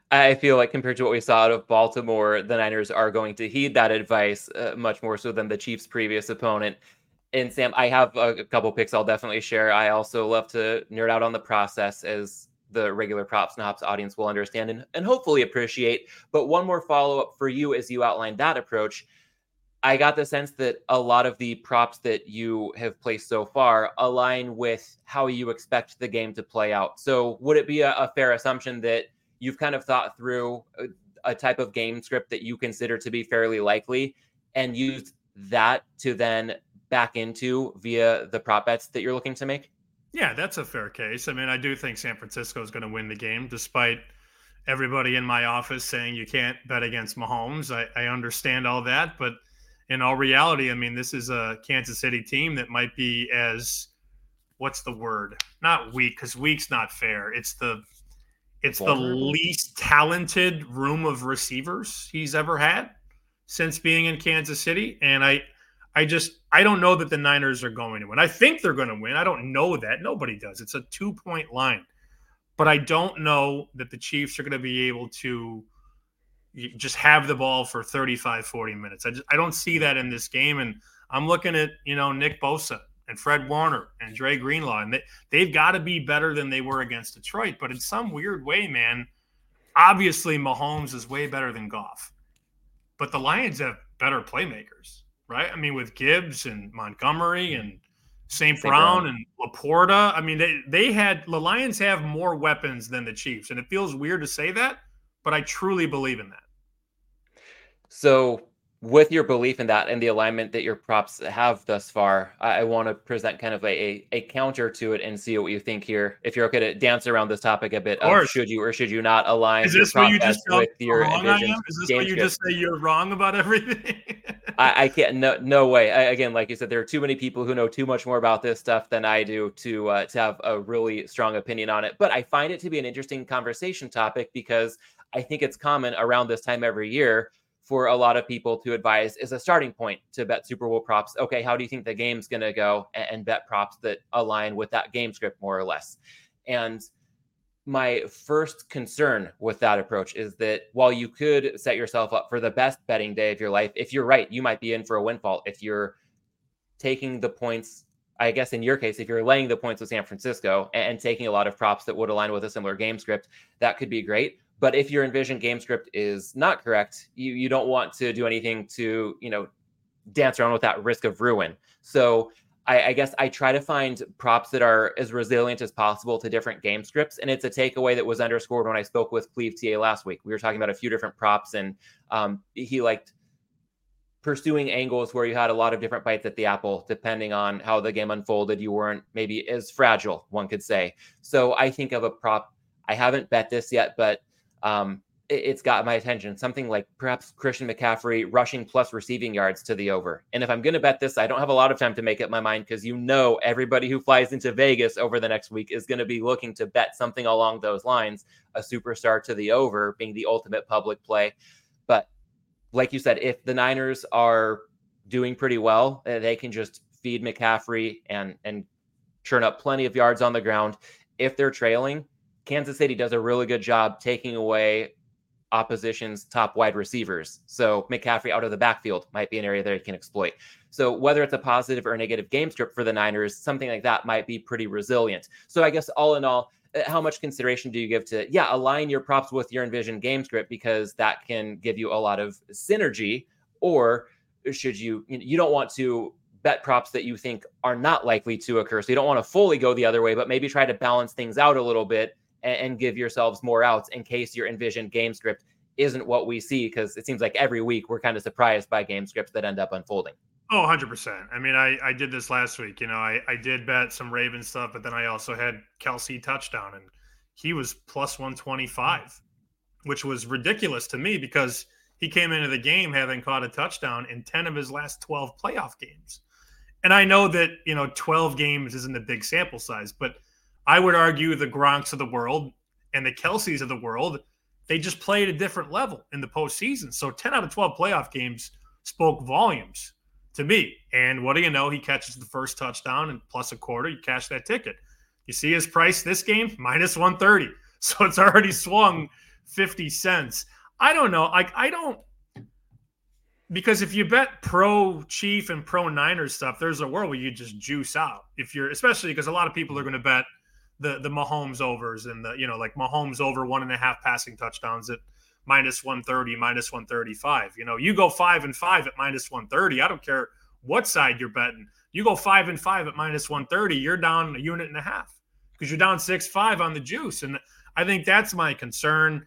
I feel like compared to what we saw out of Baltimore, the Niners are going to heed that advice uh, much more so than the Chiefs' previous opponent. And Sam, I have a, couple picks I'll definitely share. I also love to nerd out on the process as the regular props and hops audience will understand and, and hopefully appreciate. But one more follow up for you as you outlined that approach I got the sense that a lot of the props that you have placed so far align with how you expect the game to play out. So, would it be a, a fair assumption that you've kind of thought through a, a, type of game script that you consider to be fairly likely and used that to then back into via the prop bets that you're looking to make? Yeah, that's a fair case. I mean, I do think San Francisco is going to win the game despite everybody in my office saying you can't bet against Mahomes. I, I understand all that, but in all reality, I mean, this is a Kansas City team that might be as what's the word? Not weak because weak's not fair. It's the it's the least talented room of receivers he's ever had since being in Kansas City, and I I just I don't know that the Niners are going to win. I think they're going to win. I don't know that. Nobody does. It's a two point line, but I don't know that the Chiefs are going to be able to you just have the ball for 35, 40 minutes. I, just, I don't see that in this game. And I'm looking at, you know, Nick Bosa and Fred Warner and Dre Greenlaw, and they, they've got to be better than they were against Detroit. But in some weird way, man, obviously Mahomes is way better than Goff. But the Lions have better playmakers, right? I mean, with Gibbs and Montgomery and St. Brown, Brown and LaPorta. I mean, they, they had the Lions have more weapons than the Chiefs. And it feels weird to say that but I truly believe in that. So, with your belief in that and the alignment that your props have thus far, I, I want to present kind of a, a, a, counter to it and see what you think here. If you're okay to dance around this topic a bit, of, should you or should you not align? Is this what you just with your wrong I am? Is this what you just say you're wrong about everything? I, (laughs) I, can't. No, no way. I, again, like you said, there are too many people who know too much more about this stuff than I do to uh, to have a really strong opinion on it. But I find it to be an interesting conversation topic because I think it's common around this time every year for a lot of people to advise is a starting point to bet Super Bowl props. Okay, how do you think the game's going to go and, and bet props that align with that game script more or less? And my first concern with that approach is that while you could set yourself up for the best betting day of your life, if you're right, you might be in for a windfall. If you're taking the points, I guess in your case, if you're laying the points with San Francisco and, and taking a lot of props that would align with a similar game script, that could be great. But if your envision game script is not correct, you you don't want to do anything to you know dance around with that risk of ruin. So I, I, guess I try to find props that are as resilient as possible to different game scripts. And it's a takeaway that was underscored when I spoke with Cleve TA last week. We were talking about a few different props, and um, he liked pursuing angles where you had a lot of different bites at the apple, depending on how the game unfolded. You weren't maybe as fragile, one could say. So I think of a prop. I haven't bet this yet, but um, it's got my attention. Something like perhaps Christian McCaffrey rushing plus receiving yards to the over. And if I'm going to bet this, I don't have a lot of time to make up my mind because you know everybody who flies into Vegas over the next week is going to be looking to bet something along those lines, a superstar to the over being the ultimate public play. But like you said, if the Niners are doing pretty well, eh, they can just feed McCaffrey and and churn up plenty of yards on the ground. If they're trailing, Kansas City does a really good job taking away opposition's top wide receivers. So McCaffrey out of the backfield might be an area that he can exploit. So whether it's a positive or a negative game script for the Niners, something like that might be pretty resilient. So I guess all in all, uh, how much consideration do you give to yeah align your props with your envisioned game script because that can give you a lot of synergy or should you you don't want to bet props that you think are not likely to occur so you don't want to fully go the other way but maybe try to balance things out a little bit and, and give yourselves more outs in case your envisioned game script isn't what we see because it seems like every week we're kind of surprised by game scripts that end up unfolding. Oh, 100%. I mean, I, I did this last week. You know, I, I did bet some Raven stuff, but then I also had Kelce touchdown, and he was plus 125, which was ridiculous to me because he came into the game having caught a touchdown in 10 of his last 12 playoff games. And I know that, you know, 12 games isn't a big sample size, but – I would argue the Gronks of the world and the Kelces of the world, they just play at a different level in the postseason. So 10 out of 12 playoff games spoke volumes to me. And what do you know? He catches the first touchdown and plus a quarter, you cash that ticket. You see his price this game? (laughs) Minus 130. (laughs) So it's already swung 50 cents. I don't know. Like, I don't because if you bet pro Chief and pro Niners stuff, there's a world where you just juice out. If you're especially because a lot of people are going to bet – the the Mahomes overs and the you know like Mahomes over one and a half passing touchdowns at minus 130, minus 135. You know, you go five and five at minus 130. I don't care what side you're betting. You go five and five at minus 130, you're down a unit and a half because you're down six five on the juice. And I think that's my concern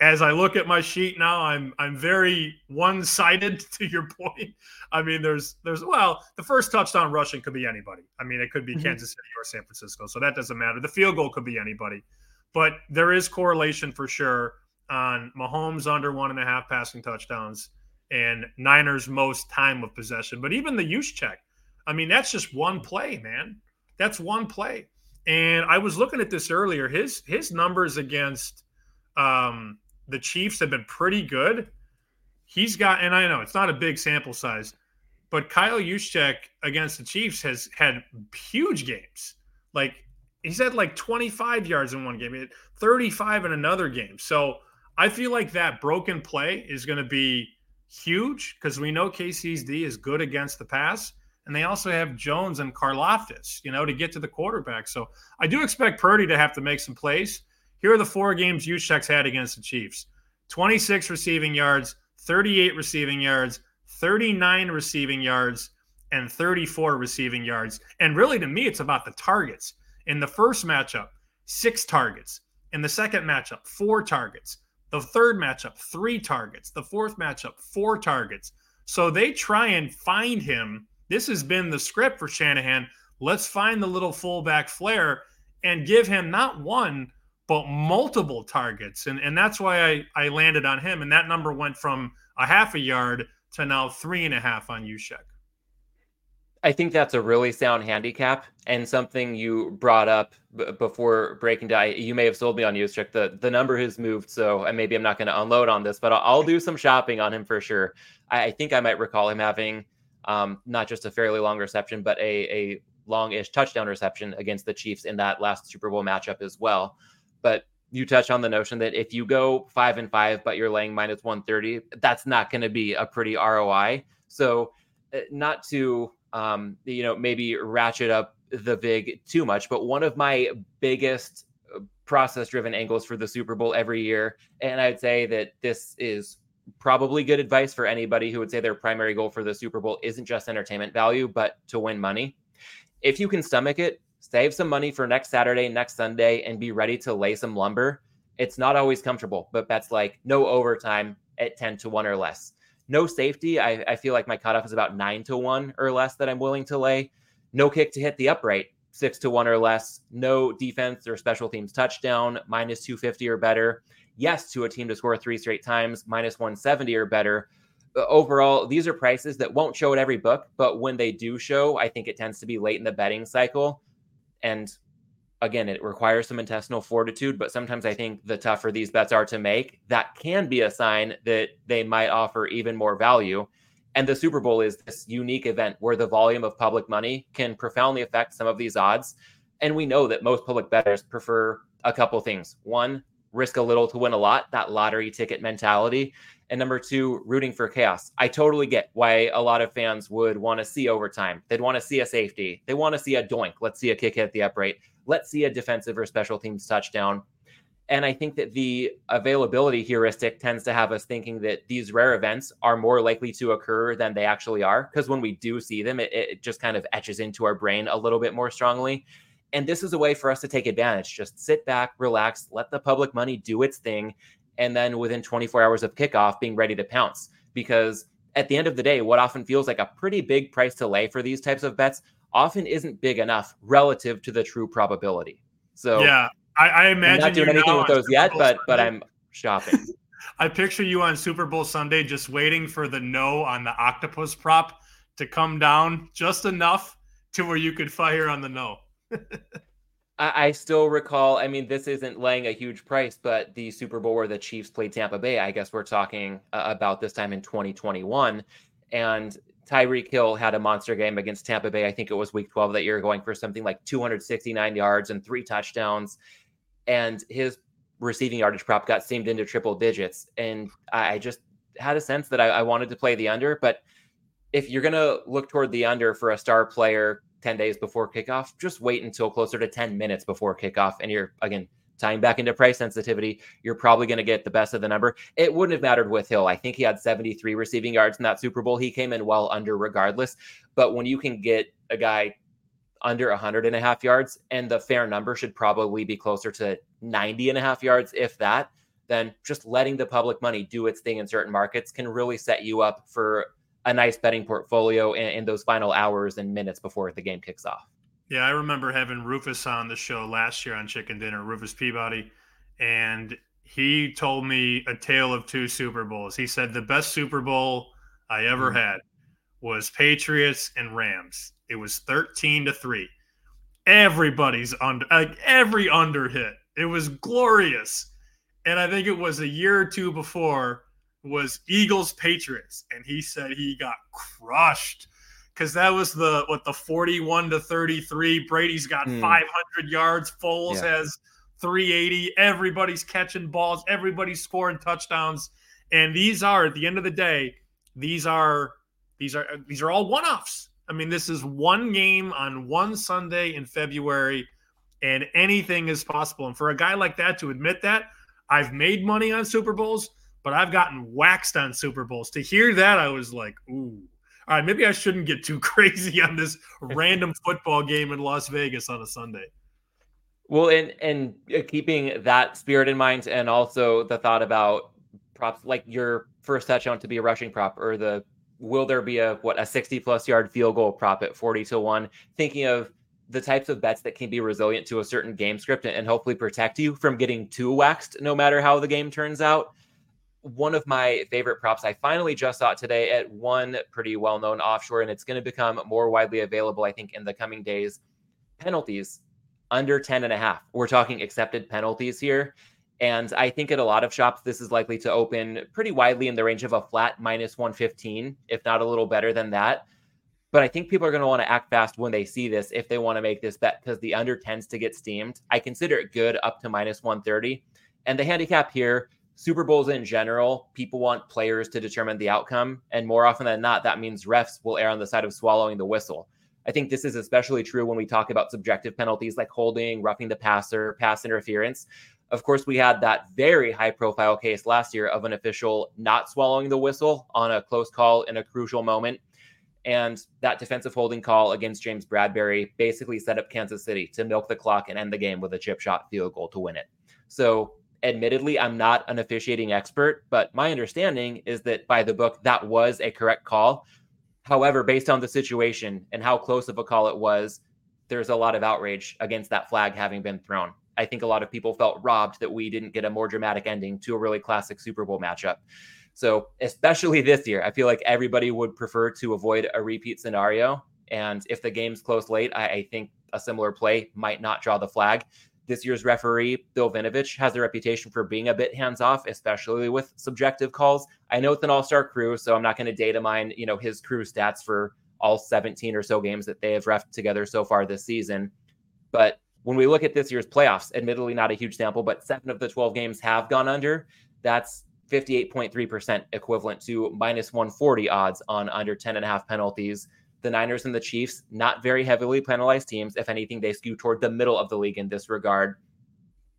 as I look at my sheet now, I'm I'm very one-sided (laughs) to your point. I mean, there's there's well, the first touchdown rushing could be anybody. I mean, it could be mm-hmm. Kansas City or San Francisco, so that doesn't matter. The field goal could be anybody, but there is correlation for sure on Mahomes under one and a half passing touchdowns and Niners most time of possession. But even the Juszczyk, I mean, that's just one play, man. That's one play. And I was looking at this earlier. His his numbers against um, the Chiefs have been pretty good. He's got, and I know it's not a big sample size, but Kyle Juszczyk against the Chiefs has had huge games. Like he's had like 25 yards in one game, 35 in another game. So I feel like that broken play is going to be huge because we know KC's D is good against the pass. And they also have Jones and Karlaftis, you know, to get to the quarterback. So I do expect Purdy to have to make some plays. Here are the four games Juszczyk's had against the Chiefs 26 receiving yards, 38 receiving yards, 39 receiving yards, and 34 receiving yards. And really, to me, it's about the targets. In the first matchup, six targets. In the second matchup, four targets. The third matchup, three targets. The fourth matchup, four targets. So they try and find him. This has been the script for Shanahan. Let's find the little fullback flair and give him not one, but multiple targets. And, and that's why I, I landed on him. And that number went from a half a yard to now three and a half on Juszczyk. I think that's a really sound handicap and something you brought up b- before breaking down. You may have sold me on Juszczyk. The the number has moved, so maybe I'm not going to unload on this, but I'll, I'll, do some shopping on him for sure. I, I think I might recall him having um, not just a fairly long reception, but a a long-ish touchdown reception against the Chiefs in that last Super Bowl matchup as well. But you touch on the notion that if you go five and five, but you're laying minus 130, that's not going to be a pretty ROI. So, uh, not to, um, you know, maybe ratchet up the vig too much, but one of my biggest uh, process driven angles for the Super Bowl every year, and I'd say that this is probably good advice for anybody who would say their primary goal for the Super Bowl isn't just entertainment value, but to win money. If you can stomach it, save some money for next Saturday, next Sunday, and be ready to lay some lumber. It's not always comfortable, but bets like no overtime at 10 to 1 or less. No safety. I, I feel like my cutoff is about 9 to 1 or less that I'm willing to lay. No kick to hit the upright, 6 to 1 or less. No defense or special teams touchdown, minus 250 or better. Yes to a team to score three straight times, minus 170 or better uh, overall, these are prices that won't show at every book, but when they do show, I think it tends to be late in the betting cycle. And again, it requires some intestinal fortitude, but sometimes I think the tougher these bets are to make, that can be a sign that they might offer even more value. And the Super Bowl is this unique event where the volume of public money can profoundly affect some of these odds. And we know that most public bettors prefer a couple things. One, risk a little to win a lot, that lottery ticket mentality. And number two, rooting for chaos. I totally get why a lot of fans would want to see overtime. They'd want to see a safety. They want to see a doink. Let's see a kick hit the upright. Let's see a defensive or special teams touchdown. And I think that the availability heuristic tends to have us thinking that these rare events are more likely to occur than they actually are. Because when we do see them, it, it, just kind of etches into our brain a little bit more strongly. And this is a way for us to take advantage. Just sit back, relax, let the public money do its thing, and then within 24 hours of kickoff being ready to pounce. Because at the end of the day what often feels like a pretty big price to lay for these types of bets often isn't big enough relative to the true probability. So yeah i, I imagine I'm not doing anything with those yet but but i'm shopping. (laughs) I picture you on super bowl sunday just waiting for the no on the octopus prop to come down just enough to where you could fire on the no (laughs) I, still recall. I mean, this isn't laying a huge price, but the Super Bowl where the Chiefs played Tampa Bay. I guess we're talking uh, about this time in 2021, and Tyreek Hill had a monster game against Tampa Bay. I think it was Week 12 that year, going for something like 269 yards and three touchdowns, and his receiving yardage prop got seamed into triple digits. And I just had a sense that I, I wanted to play the under, but if you're going to look toward the under for a star player 10 days before kickoff, just wait until closer to 10 minutes before kickoff. And you're, again, tying back into price sensitivity, you're probably going to get the best of the number. It wouldn't have mattered with Hill. I think he had 73 receiving yards in that Super Bowl. He came in well under regardless. But when you can get a guy under 100 and a half yards, and the fair number should probably be closer to 90 and a half yards, if that, then just letting the public money do its thing in certain markets can really set you up for a nice betting portfolio in, in those final hours and minutes before the game kicks off. Yeah, I remember having Rufus on the show last year on Chicken Dinner, Rufus Peabody, and he told me a tale of two Super Bowls. He said the best Super Bowl I ever mm-hmm. had was Patriots and Rams. It was 13 to 3. Everybody's under like every under hit. It was glorious. And I think it was a year or two before was Eagles Patriots, and he said he got crushed because that was the what the 41 to 33. Brady's got mm. 500 yards. Foles yeah. has 380. Everybody's catching balls. Everybody's scoring touchdowns. And these are at the end of the day, these are these are these are all one-offs. I mean, this is one game on one Sunday in February, and anything is possible. And for a guy like that to admit that, I've made money on Super Bowls but I've gotten waxed on Super Bowls. To hear that, I was like, ooh. All right, maybe I shouldn't get too (laughs) crazy on this random (laughs) football game in Las Vegas on a Sunday. Well, and and uh, keeping that spirit in mind, and also the thought about props like your first touchdown to be a rushing prop, or the will there be a what a sixty plus yard field goal prop at forty to one? Thinking of the types of bets that can be resilient to a certain game script and hopefully protect you from getting too waxed, no matter how the game turns out one of my favorite props. I finally just saw today at one pretty well known offshore, and it's going to become more widely available, I think, in the coming days. Penalties under 10 and a half. We're talking accepted penalties here. And I think at a lot of shops, this is likely to open pretty widely in the range of a flat minus 115, if not a little better than that. But I think people are going to want to act fast when they see this if they want to make this bet because the under tends to get steamed. I consider it good up to minus 130. And the handicap here Super Bowls in general, people want players to determine the outcome. And more often than not, that means refs will err on the side of swallowing the whistle. I think this is especially true when we talk about subjective penalties like holding, roughing the passer, pass interference. Of course, we had that very high profile case last year of an official not swallowing the whistle on a close call in a crucial moment. And that defensive holding call against James Bradberry basically set up Kansas City to milk the clock and end the game with a chip shot field goal to win it. So, admittedly, I'm not an officiating expert, but my understanding is that by the book, that was a correct call. However, based on the situation and how close of a call it was, there's a lot of outrage against that flag having been thrown. I think a lot of people felt robbed that we didn't get a more dramatic ending to a really classic Super Bowl matchup. So, especially this year, I feel like everybody would prefer to avoid a repeat scenario. And if the game's close late, I, I think a similar play might not draw the flag. This year's referee, Bill Vinovich, has a reputation for being a bit hands off, especially with subjective calls. I know it's an all star crew, so I'm not going to data mine, you know, his crew stats for all 17 or so games that they have refed together so far this season. But when we look at this year's playoffs, admittedly not a huge sample, but seven of the 12 games have gone under. That's 58.3% equivalent to minus 140 odds on under 10 and a half penalties. The Niners and the Chiefs, not very heavily penalized teams. If anything, they skew toward the middle of the league in this regard.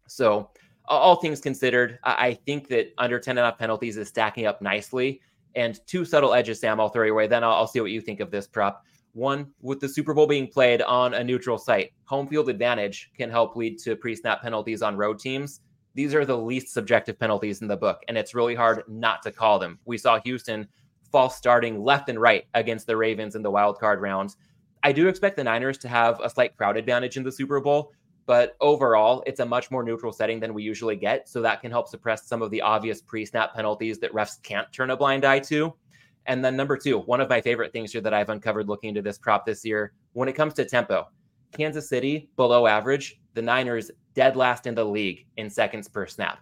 So, all things considered, I think that under 10 and a half penalties is stacking up nicely. And two subtle edges, Sam, I'll throw your way. Then I'll, I'll see what you think of this prop. One, with the Super Bowl being played on a neutral site, home field advantage can help lead to pre snap penalties on road teams these are the least subjective penalties in the book, and it's really hard not to call them. We saw Houston false starting left and right against the Ravens in the wild card rounds. I do expect the Niners to have a slight crowd advantage in the Super Bowl, but overall, it's a much more neutral setting than we usually get. So that can help suppress some of the obvious pre snap penalties that refs can't turn a blind eye to. And then, number two, one of my favorite things here that I've uncovered looking into this prop this year when it comes to tempo, Kansas City below average, the Niners dead last in the league in seconds per snap.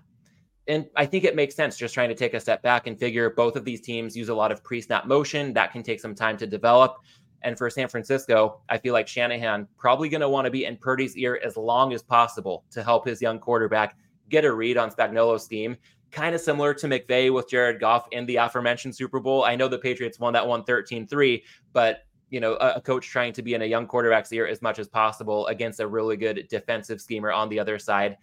And I think it makes sense just trying to take a step back and figure both of these teams use a lot of pre snap motion. That can take some time to develop. And for San Francisco, I feel like Shanahan probably going to want to be in Purdy's ear as long as possible to help his young quarterback get a read on Spagnuolo's team. Kind of similar to McVay with Jared Goff in the aforementioned Super Bowl. I know the Patriots won that one 13 3, but you know, a, coach trying to be in a young quarterback's ear as much as possible against a really good defensive schemer on the other side.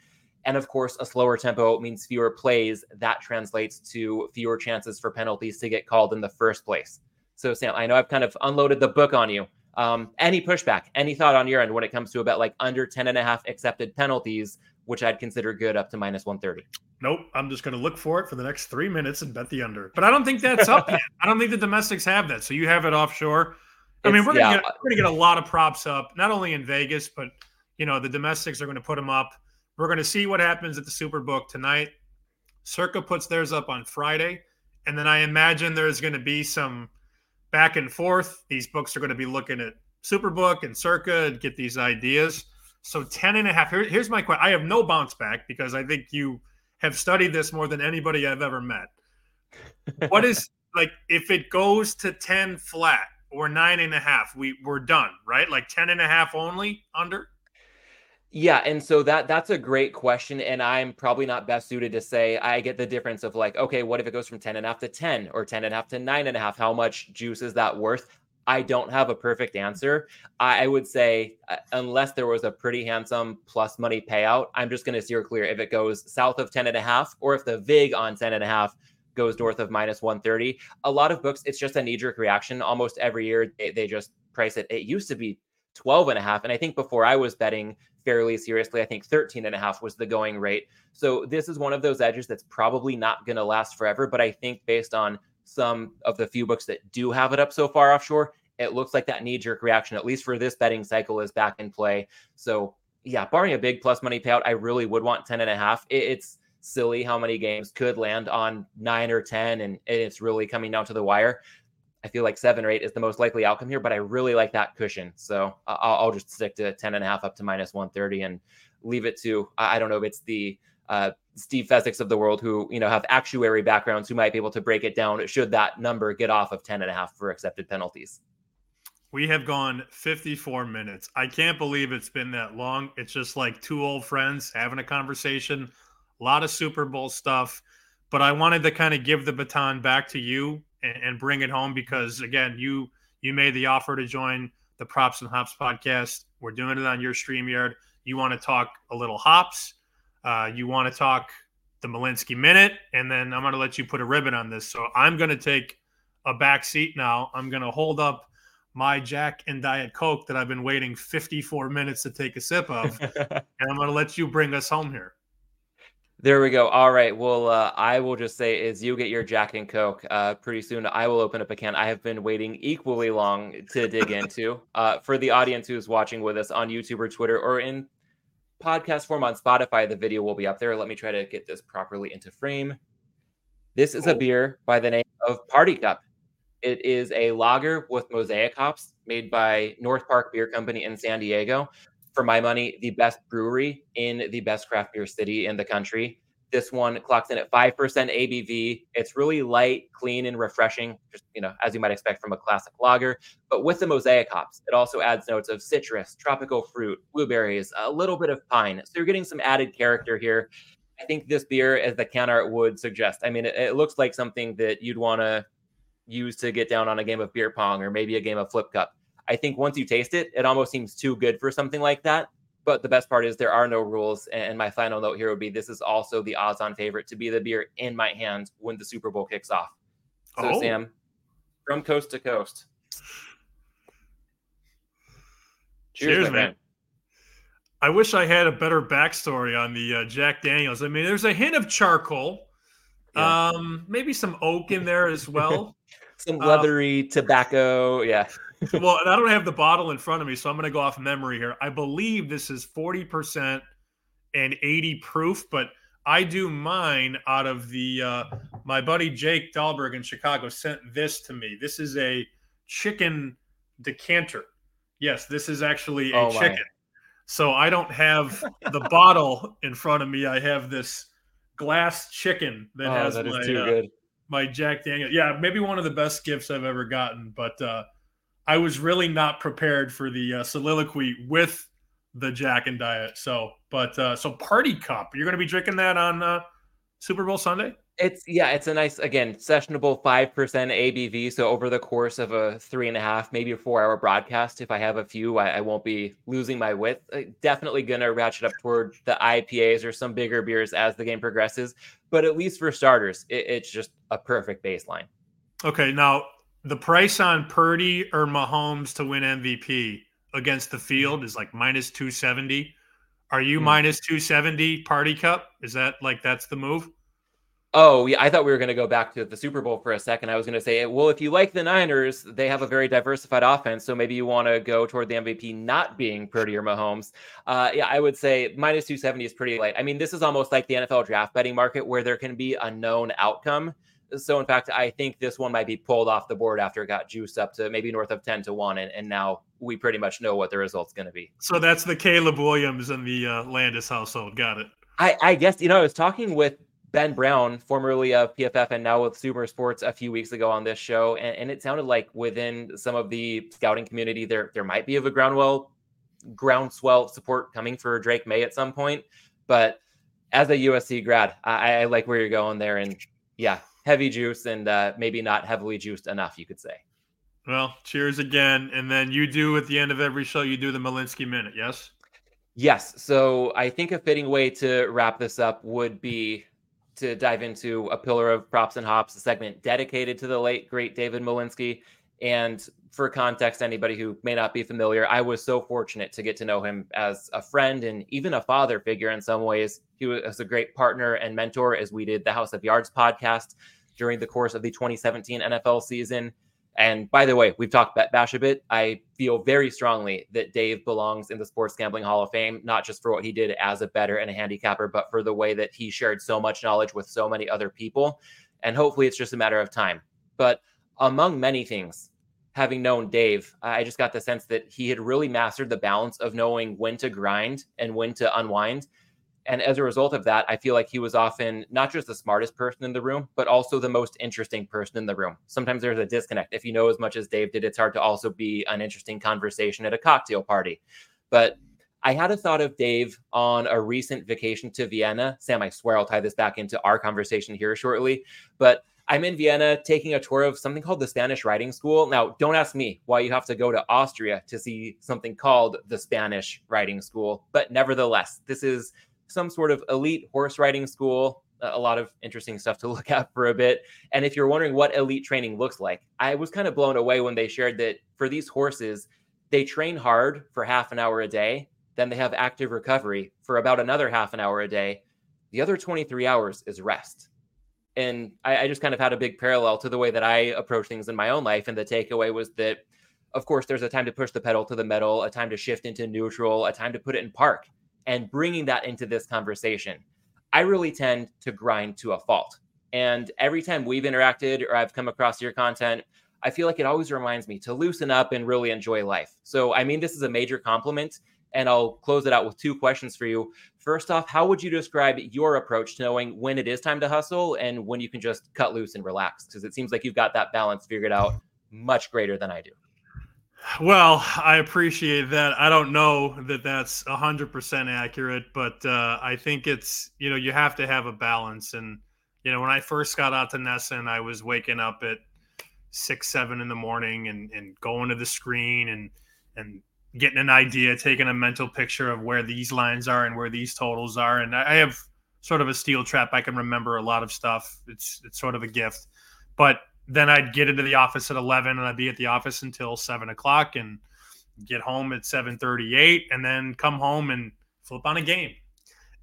And of course, a slower tempo means fewer plays. That translates to fewer chances for penalties to get called in the first place. So, Sam, I know I've kind of unloaded the book on you. Um, any pushback, any thought on your end when it comes to about like under 10 and a half accepted penalties, which I'd consider good up to minus 130? Nope. I'm just going to look for it for the next three minutes and bet the under. But I don't think that's up yet. (laughs) I don't think the domestics have that. So you have it offshore. I mean, we're gonna, yeah. we're gonna get a lot of props up, not only in Vegas, but you know the domestics are going to put them up. We're going to see what happens at the Superbook tonight. Circa puts theirs up on Friday, and then I imagine there's going to be some back and forth. These books are going to be looking at Superbook and Circa and get these ideas. So 10 and a half. Here, here's my question. I have no bounce back because I think you have studied this more than anybody I've ever met. What is (laughs) like if it goes to 10 flat? or nine and a half, we we're done, right? Like 10 and a half only under? Yeah, and so that that's a great question, and I'm probably not best suited to say. I get the difference of like, okay, what if it goes from 10 and a half to 10 or 10 and a half to nine and a half? How much juice is that worth? I don't have a perfect answer. I, I would say uh, unless there was a pretty handsome plus money payout, I'm just going to steer clear if it goes south of 10 and a half or if the VIG on 10 and a half goes north of minus 130. A lot of books, it's just a knee jerk reaction. Almost every year, they, they just price it. It used to be 12 and a half. And I think before I was betting fairly seriously, I think 13 and a half was the going rate. So this is one of those edges that's probably not going to last forever. But I think based on some of the few books that do have it up so far offshore, it looks like that knee jerk reaction, at least for this betting cycle, is back in play. So yeah, barring a big plus money payout, I really would want 10 and a half. it's silly how many games could land on nine or 10 and it's really coming down to the wire. I feel like seven or eight is the most likely outcome here, but I really like that cushion. So I'll, I'll just stick to 10 and a half up to minus 130 and leave it to, I don't know if it's the uh, Steve Fezzik's of the world who, you know, have actuary backgrounds who might be able to break it down should that number get off of 10 and a half for accepted penalties. We have gone 54 minutes. I can't believe it's been that long. It's just like two old friends having a conversation a lot of Super Bowl stuff. But I wanted to kind of give the baton back to you and, and bring it home because again, you you made the offer to join the Props and Hops podcast. We're doing it on your StreamYard. You want to talk a little hops. Uh, you want to talk the Malinsky minute, and then I'm going to let you put a ribbon on this. So I'm going to take a back seat now. I'm going to hold up my Jack and Diet Coke that I've been waiting 54 minutes to take a sip of, (laughs) and I'm going to let you bring us home here. There we go. All right. Well, uh, I will just say, is you get your Jack and Coke uh, pretty soon. I will open up a can. I have been waiting equally long to dig (laughs) into. Uh, for the audience who's watching with us on YouTube or Twitter or in podcast form on Spotify, the video will be up there. Let me try to get this properly into frame. This is a beer by the name of Party Cup. It is a lager with mosaic hops made by North Park Beer Company in San Diego for my money, the best brewery in the best craft beer city in the country. This one clocks in at 5% ABV. It's really light, clean, and refreshing, just, you know, as you might expect from a classic lager. But with the mosaic hops, it also adds notes of citrus, tropical fruit, blueberries, a little bit of pine. So you're getting some added character here. I think this beer, as the can art would suggest, I mean, it, it looks like something that you'd want to use to get down on a game of beer pong or maybe a game of flip cup. I think once you taste it, it almost seems too good for something like that. But the best part is there are no rules. And my final note here would be this is also the odds on favorite to be the beer in my hands when the Super Bowl kicks off. So, oh. Sam, from coast to coast. Cheers, Cheers man. I wish I had a better backstory on the uh, Jack Daniels. I mean, there's a hint of charcoal, yeah. um, maybe some oak in there as well. (laughs) some leathery uh, tobacco. Yeah well, I don't have the bottle in front of me, so I'm going to go off memory here. I believe this is 40% and 80 proof, but I do mine out of the uh, my buddy Jake Dahlberg in Chicago sent this to me. This is a chicken decanter. Yes, this is actually a oh, chicken. So I don't have the bottle in front of me. I have this glass chicken that oh, has that my, uh, my Jack Daniel. Yeah, maybe one of the best gifts I've ever gotten. But uh, I was really not prepared for the uh, soliloquy with the Jack and Diet. So, but uh, so Party Cup, you're going to be drinking that on uh, Super Bowl Sunday. It's yeah, it's a nice again sessionable five percent ABV. So over the course of a three and a half, maybe a four hour broadcast, if I have a few, I, I won't be losing my wit. Uh, definitely gonna ratchet up toward the IPAs or some bigger beers as the game progresses. But at least for starters, it, it's just a perfect baseline. Okay, now the price on Purdy or Mahomes to win MVP against the field is like minus 270. Are you mm-hmm. minus 270 party cup? Is that like that's the move? Oh, yeah. I thought we were going to go back to the Super Bowl for a second. I was going to say, well, if you like the Niners, they have a very diversified offense. So maybe you want to go toward the MVP not being Purdy or Mahomes. Uh, yeah, I would say minus 270 is pretty light. I mean, this is almost like the NFL draft betting market where there can be a known outcome. So, in fact, I think this one might be pulled off the board after it got juiced up to maybe north of 10 to 1. And, and now we pretty much know what the result's going to be. So, that's the Caleb Williams and the uh, Landes household. Got it. I, I guess, you know, I was talking with Ben Brown, formerly of PFF and now with Super Sports, a few weeks ago on this show, and, and it sounded like within some of the scouting community, there there might be of a groundwell, groundswell support coming for Drake Maye at some point. But as a USC grad, I, I like where you're going there, and yeah, heavy juice and uh, maybe not heavily juiced enough, you could say. Well, cheers again. And then you do at the end of every show, you do the Malinsky minute, yes? Yes. So I think a fitting way to wrap this up would be to dive into a pillar of props and hops, a segment dedicated to the late, great David Malinsky. And for context, anybody who may not be familiar, I was so fortunate to get to know him as a friend and even a father figure in some ways. He was a great partner and mentor as we did the House of Yards podcast during the course of the 2017 NFL season. And by the way, we've talked Bet Bash a bit. I feel very strongly that Dave belongs in the Sports Gambling Hall of Fame, not just for what he did as a better and a handicapper, but for the way that he shared so much knowledge with so many other people. And hopefully it's just a matter of time. But among many things, having known Dave, I just got the sense that he had really mastered the balance of knowing when to grind and when to unwind. And as a result of that, I feel like he was often not just the smartest person in the room, but also the most interesting person in the room. Sometimes there's a disconnect. If you know as much as Dave did, it's hard to also be an interesting conversation at a cocktail party. But I had a thought of Dave on a recent vacation to Vienna. Sam, I swear I'll tie this back into our conversation here shortly. But I'm in Vienna taking a tour of something called the Spanish Riding School. Now, don't ask me why you have to go to Austria to see something called the Spanish Riding School, but nevertheless, this is some sort of elite horse riding school. A lot of interesting stuff to (laughs) look at for a bit. And if you're wondering what elite training looks like, I was kind of blown away when they shared that for these horses, they train hard for half an hour a day, then they have active recovery for about another half an hour a day. The other 23 hours is rest. And I, I just kind of had a big parallel to the way that I approach things in my own life. And the takeaway was that, of course, there's a time to push the pedal to the metal, a time to shift into neutral, a time to put it in park, and bringing that into this conversation. I really tend to grind to a fault. And every time we've interacted or I've come across your content, I feel like it always reminds me to loosen up and really enjoy life. So, I mean, this is a major compliment. And I'll close it out with two questions for you. First off, how would you describe your approach to knowing when it is time to hustle and when you can just cut loose and relax? Because it seems like you've got that balance figured out much greater than I do. Well, I appreciate that. I don't know that that's 100% accurate, but uh, I think it's, you know, you have to have a balance. And, you know, when I first got out to VSiN, I was waking up at six, seven in the morning and, and going to the screen and, and getting an idea, taking a mental picture of where these lines are and where these totals are. And I have sort of a steel trap. I can remember a lot of stuff. It's, it's sort of a gift, but then I'd get into the office at 11 and I'd be at the office until seven o'clock and get home at 738 and then come home and flip on a game. (laughs)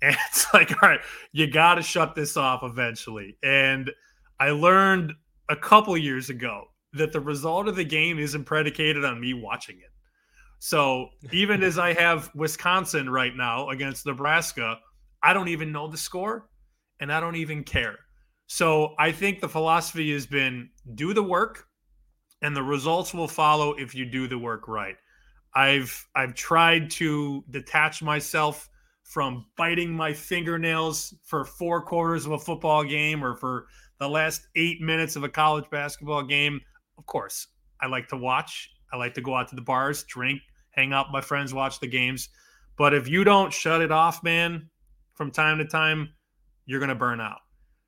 And it's like, all right, you got to shut this off eventually. And I learned a couple years ago that the result of the game isn't predicated on me watching it. So even as I have Wisconsin right now against Nebraska, I don't even know the score and I don't even care so I think the philosophy has been do the work and the results will follow if you do the work right. I've I've tried to detach myself from biting my fingernails for four quarters of a football game or for the last 8 minutes of a college basketball game. Of course, I like to watch. I like to go out to the bars, drink, hang out with my friends, watch the games. But if you don't shut it off, man, from time to time, you're going to burn out.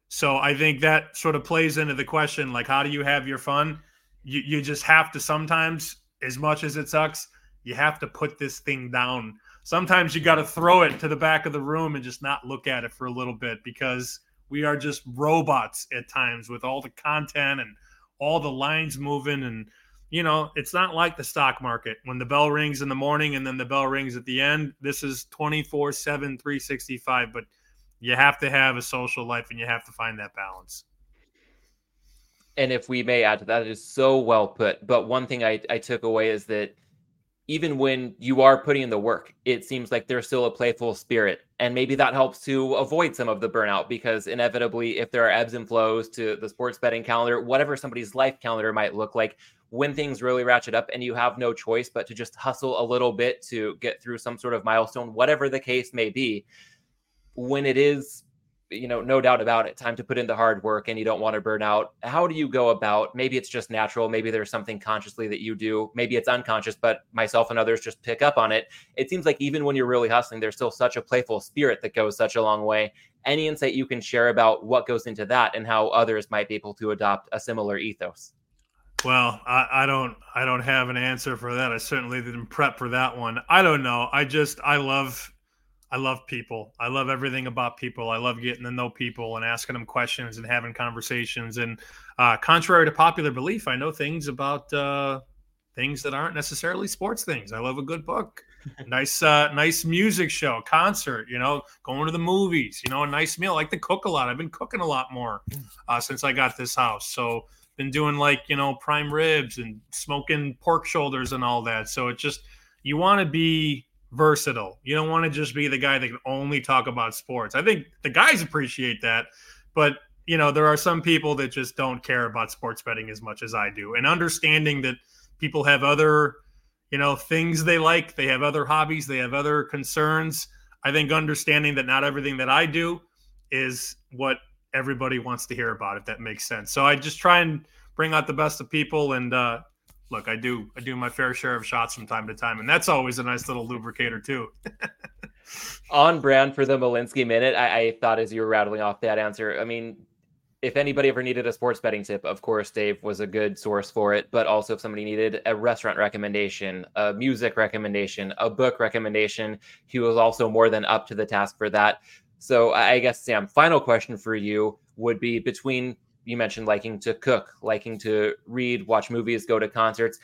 So I think that sort of plays into the question like, how do you have your fun? You, you just have to sometimes, as much as it sucks, you have to put this thing down. Sometimes you got to throw it to the back of the room and just not look at it for a little bit because we are just robots at times with all the content and all the lines moving. And, you know, it's not like the stock market when the bell rings in the morning and then the bell rings at the end. This is 24 7, 365. But you have to have a social life and you have to find that balance. And if we may add to that, it is so well put. But one thing I, I took away is that even when you are putting in the work, it seems like there's still a playful spirit. And maybe that helps to avoid some of the burnout because inevitably, if there are ebbs and flows to the sports betting calendar, whatever somebody's life calendar might look like, when things really ratchet up and you have no choice but to just hustle a little bit to get through some sort of milestone, whatever the case may be, when it is you know no doubt about it time to put in the hard work and you don't want to burn out how do you go about maybe it's just natural maybe there's something consciously that you do maybe it's unconscious but myself and others just pick up on it. It seems like even when you're really hustling there's still such a playful spirit that goes such a long way. Any insight you can share about what goes into that and how others might be able to adopt a similar ethos well, I, I, don't I don't have an answer for that. I certainly didn't prep for that one. I don't know. I just I love I love people. I love everything about people. I love getting to know people and asking them questions and having conversations. And uh, contrary to popular belief, I know things about uh, things that aren't necessarily sports things. I love a good book, (laughs) nice, uh, nice music show, concert. You know, going to the movies. You know, a nice meal. I like to cook a lot. I've been cooking a lot more mm. uh, since I got this house. So been doing like you know prime ribs and smoking pork shoulders and all that. So it just you want to be versatile. You don't want to just be the guy that can only talk about sports. I think the guys appreciate that, but you know, there are some people that just don't care about sports betting as much as I do. And understanding that people have other, you know, things they like, they have other hobbies, they have other concerns. I think understanding that not everything that I do is what everybody wants to hear about, if that makes sense. So I just try and bring out the best of people and uh, look, I do I do my fair share of shots from time to time, and that's always a nice little lubricator too. (laughs) On brand for the Malinsky minute, I, I, thought as you were rattling off that answer. I mean, if anybody ever needed a sports betting tip, of course, Dave was a good source for it. But also, if somebody needed a restaurant recommendation, a music recommendation, a book recommendation, he was also more than up to the task for that. So, I guess, Sam, final question for you would be between you mentioned liking to cook, liking to read, watch movies, go to concerts.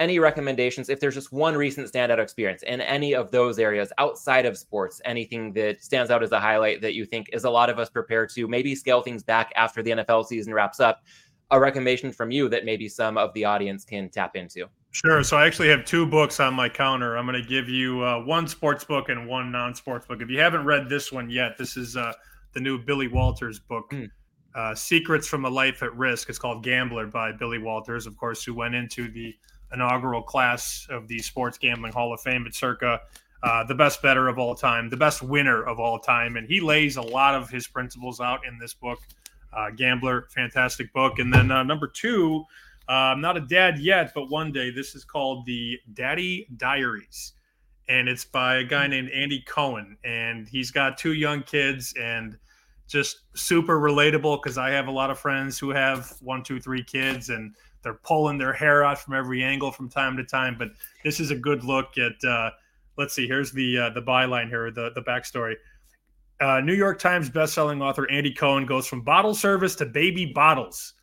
Any recommendations? If there's just one recent standout experience in any of those areas outside of sports, anything that stands out as a highlight that you think is a lot of us prepared to maybe scale things back after the NFL season wraps up, a recommendation from you that maybe some of the audience can tap into? Sure. So I actually have two books on my counter. I'm going to give you uh, one sports book and one non-sports book. If you haven't read this one yet, this is uh, the new Billy Walters book. Mm uh, Secrets from a Life at Risk. It's called Gambler by Billy Walters, of course, who went into the inaugural class of the Sports Gambling Hall of Fame at Circa, uh, the best bettor of all time, the best winner of all time. And he lays a lot of his principles out in this book. Uh, Gambler, fantastic book. And then uh, number two, uh, I'm not a dad yet, but one day this is called the Daddy Diaries. And it's by a guy named Andy Cohen. And he's got two young kids and – just super relatable because I have a lot of friends who have one, two, three kids and they're pulling their hair out from every angle from time to time. But this is a good look at. Uh, let's see. Here's the uh, the byline here, the the backstory. Uh, New York Times bestselling author Andy Cohen goes from bottle service to baby bottles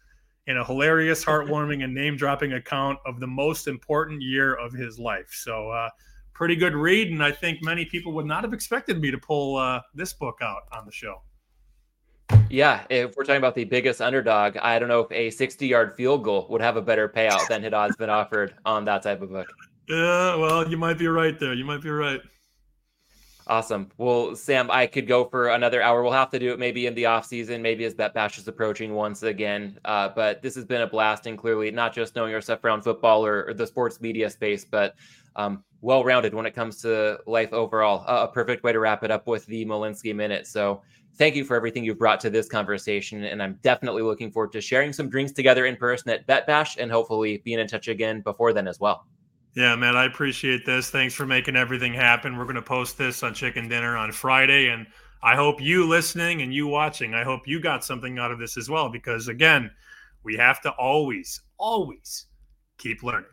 in a hilarious, heartwarming, and name dropping account of the most important year of his life. So, uh, pretty good read. And I think many people would not have expected me to pull uh, this book out on the show. Yeah, if we're talking about the biggest underdog, I don't know if a 60 yard field goal would have a better payout than Haddad's been offered on that type of book. (laughs) Yeah, well, you might be right there. You might be right. Awesome. Well, Sam, I could go for another hour. We'll have to do it maybe in the off season, maybe as Bet Bash is approaching once again. Uh, but this has been a blast, and clearly not just knowing your stuff around football or, or the sports media space, but um, well rounded when it comes to life overall. Uh, a perfect way to wrap it up with the Malinsky minute. So thank you for everything you've brought to this conversation. And I'm definitely looking forward to sharing some drinks together in person at Bet Bash and hopefully being in touch again before then as well. Yeah, man, I appreciate this. Thanks for making everything happen. We're going to post this on Chicken Dinner on Friday. And I hope you listening and you watching, I hope you got something out of this as well. Because again, we have to always, always keep learning.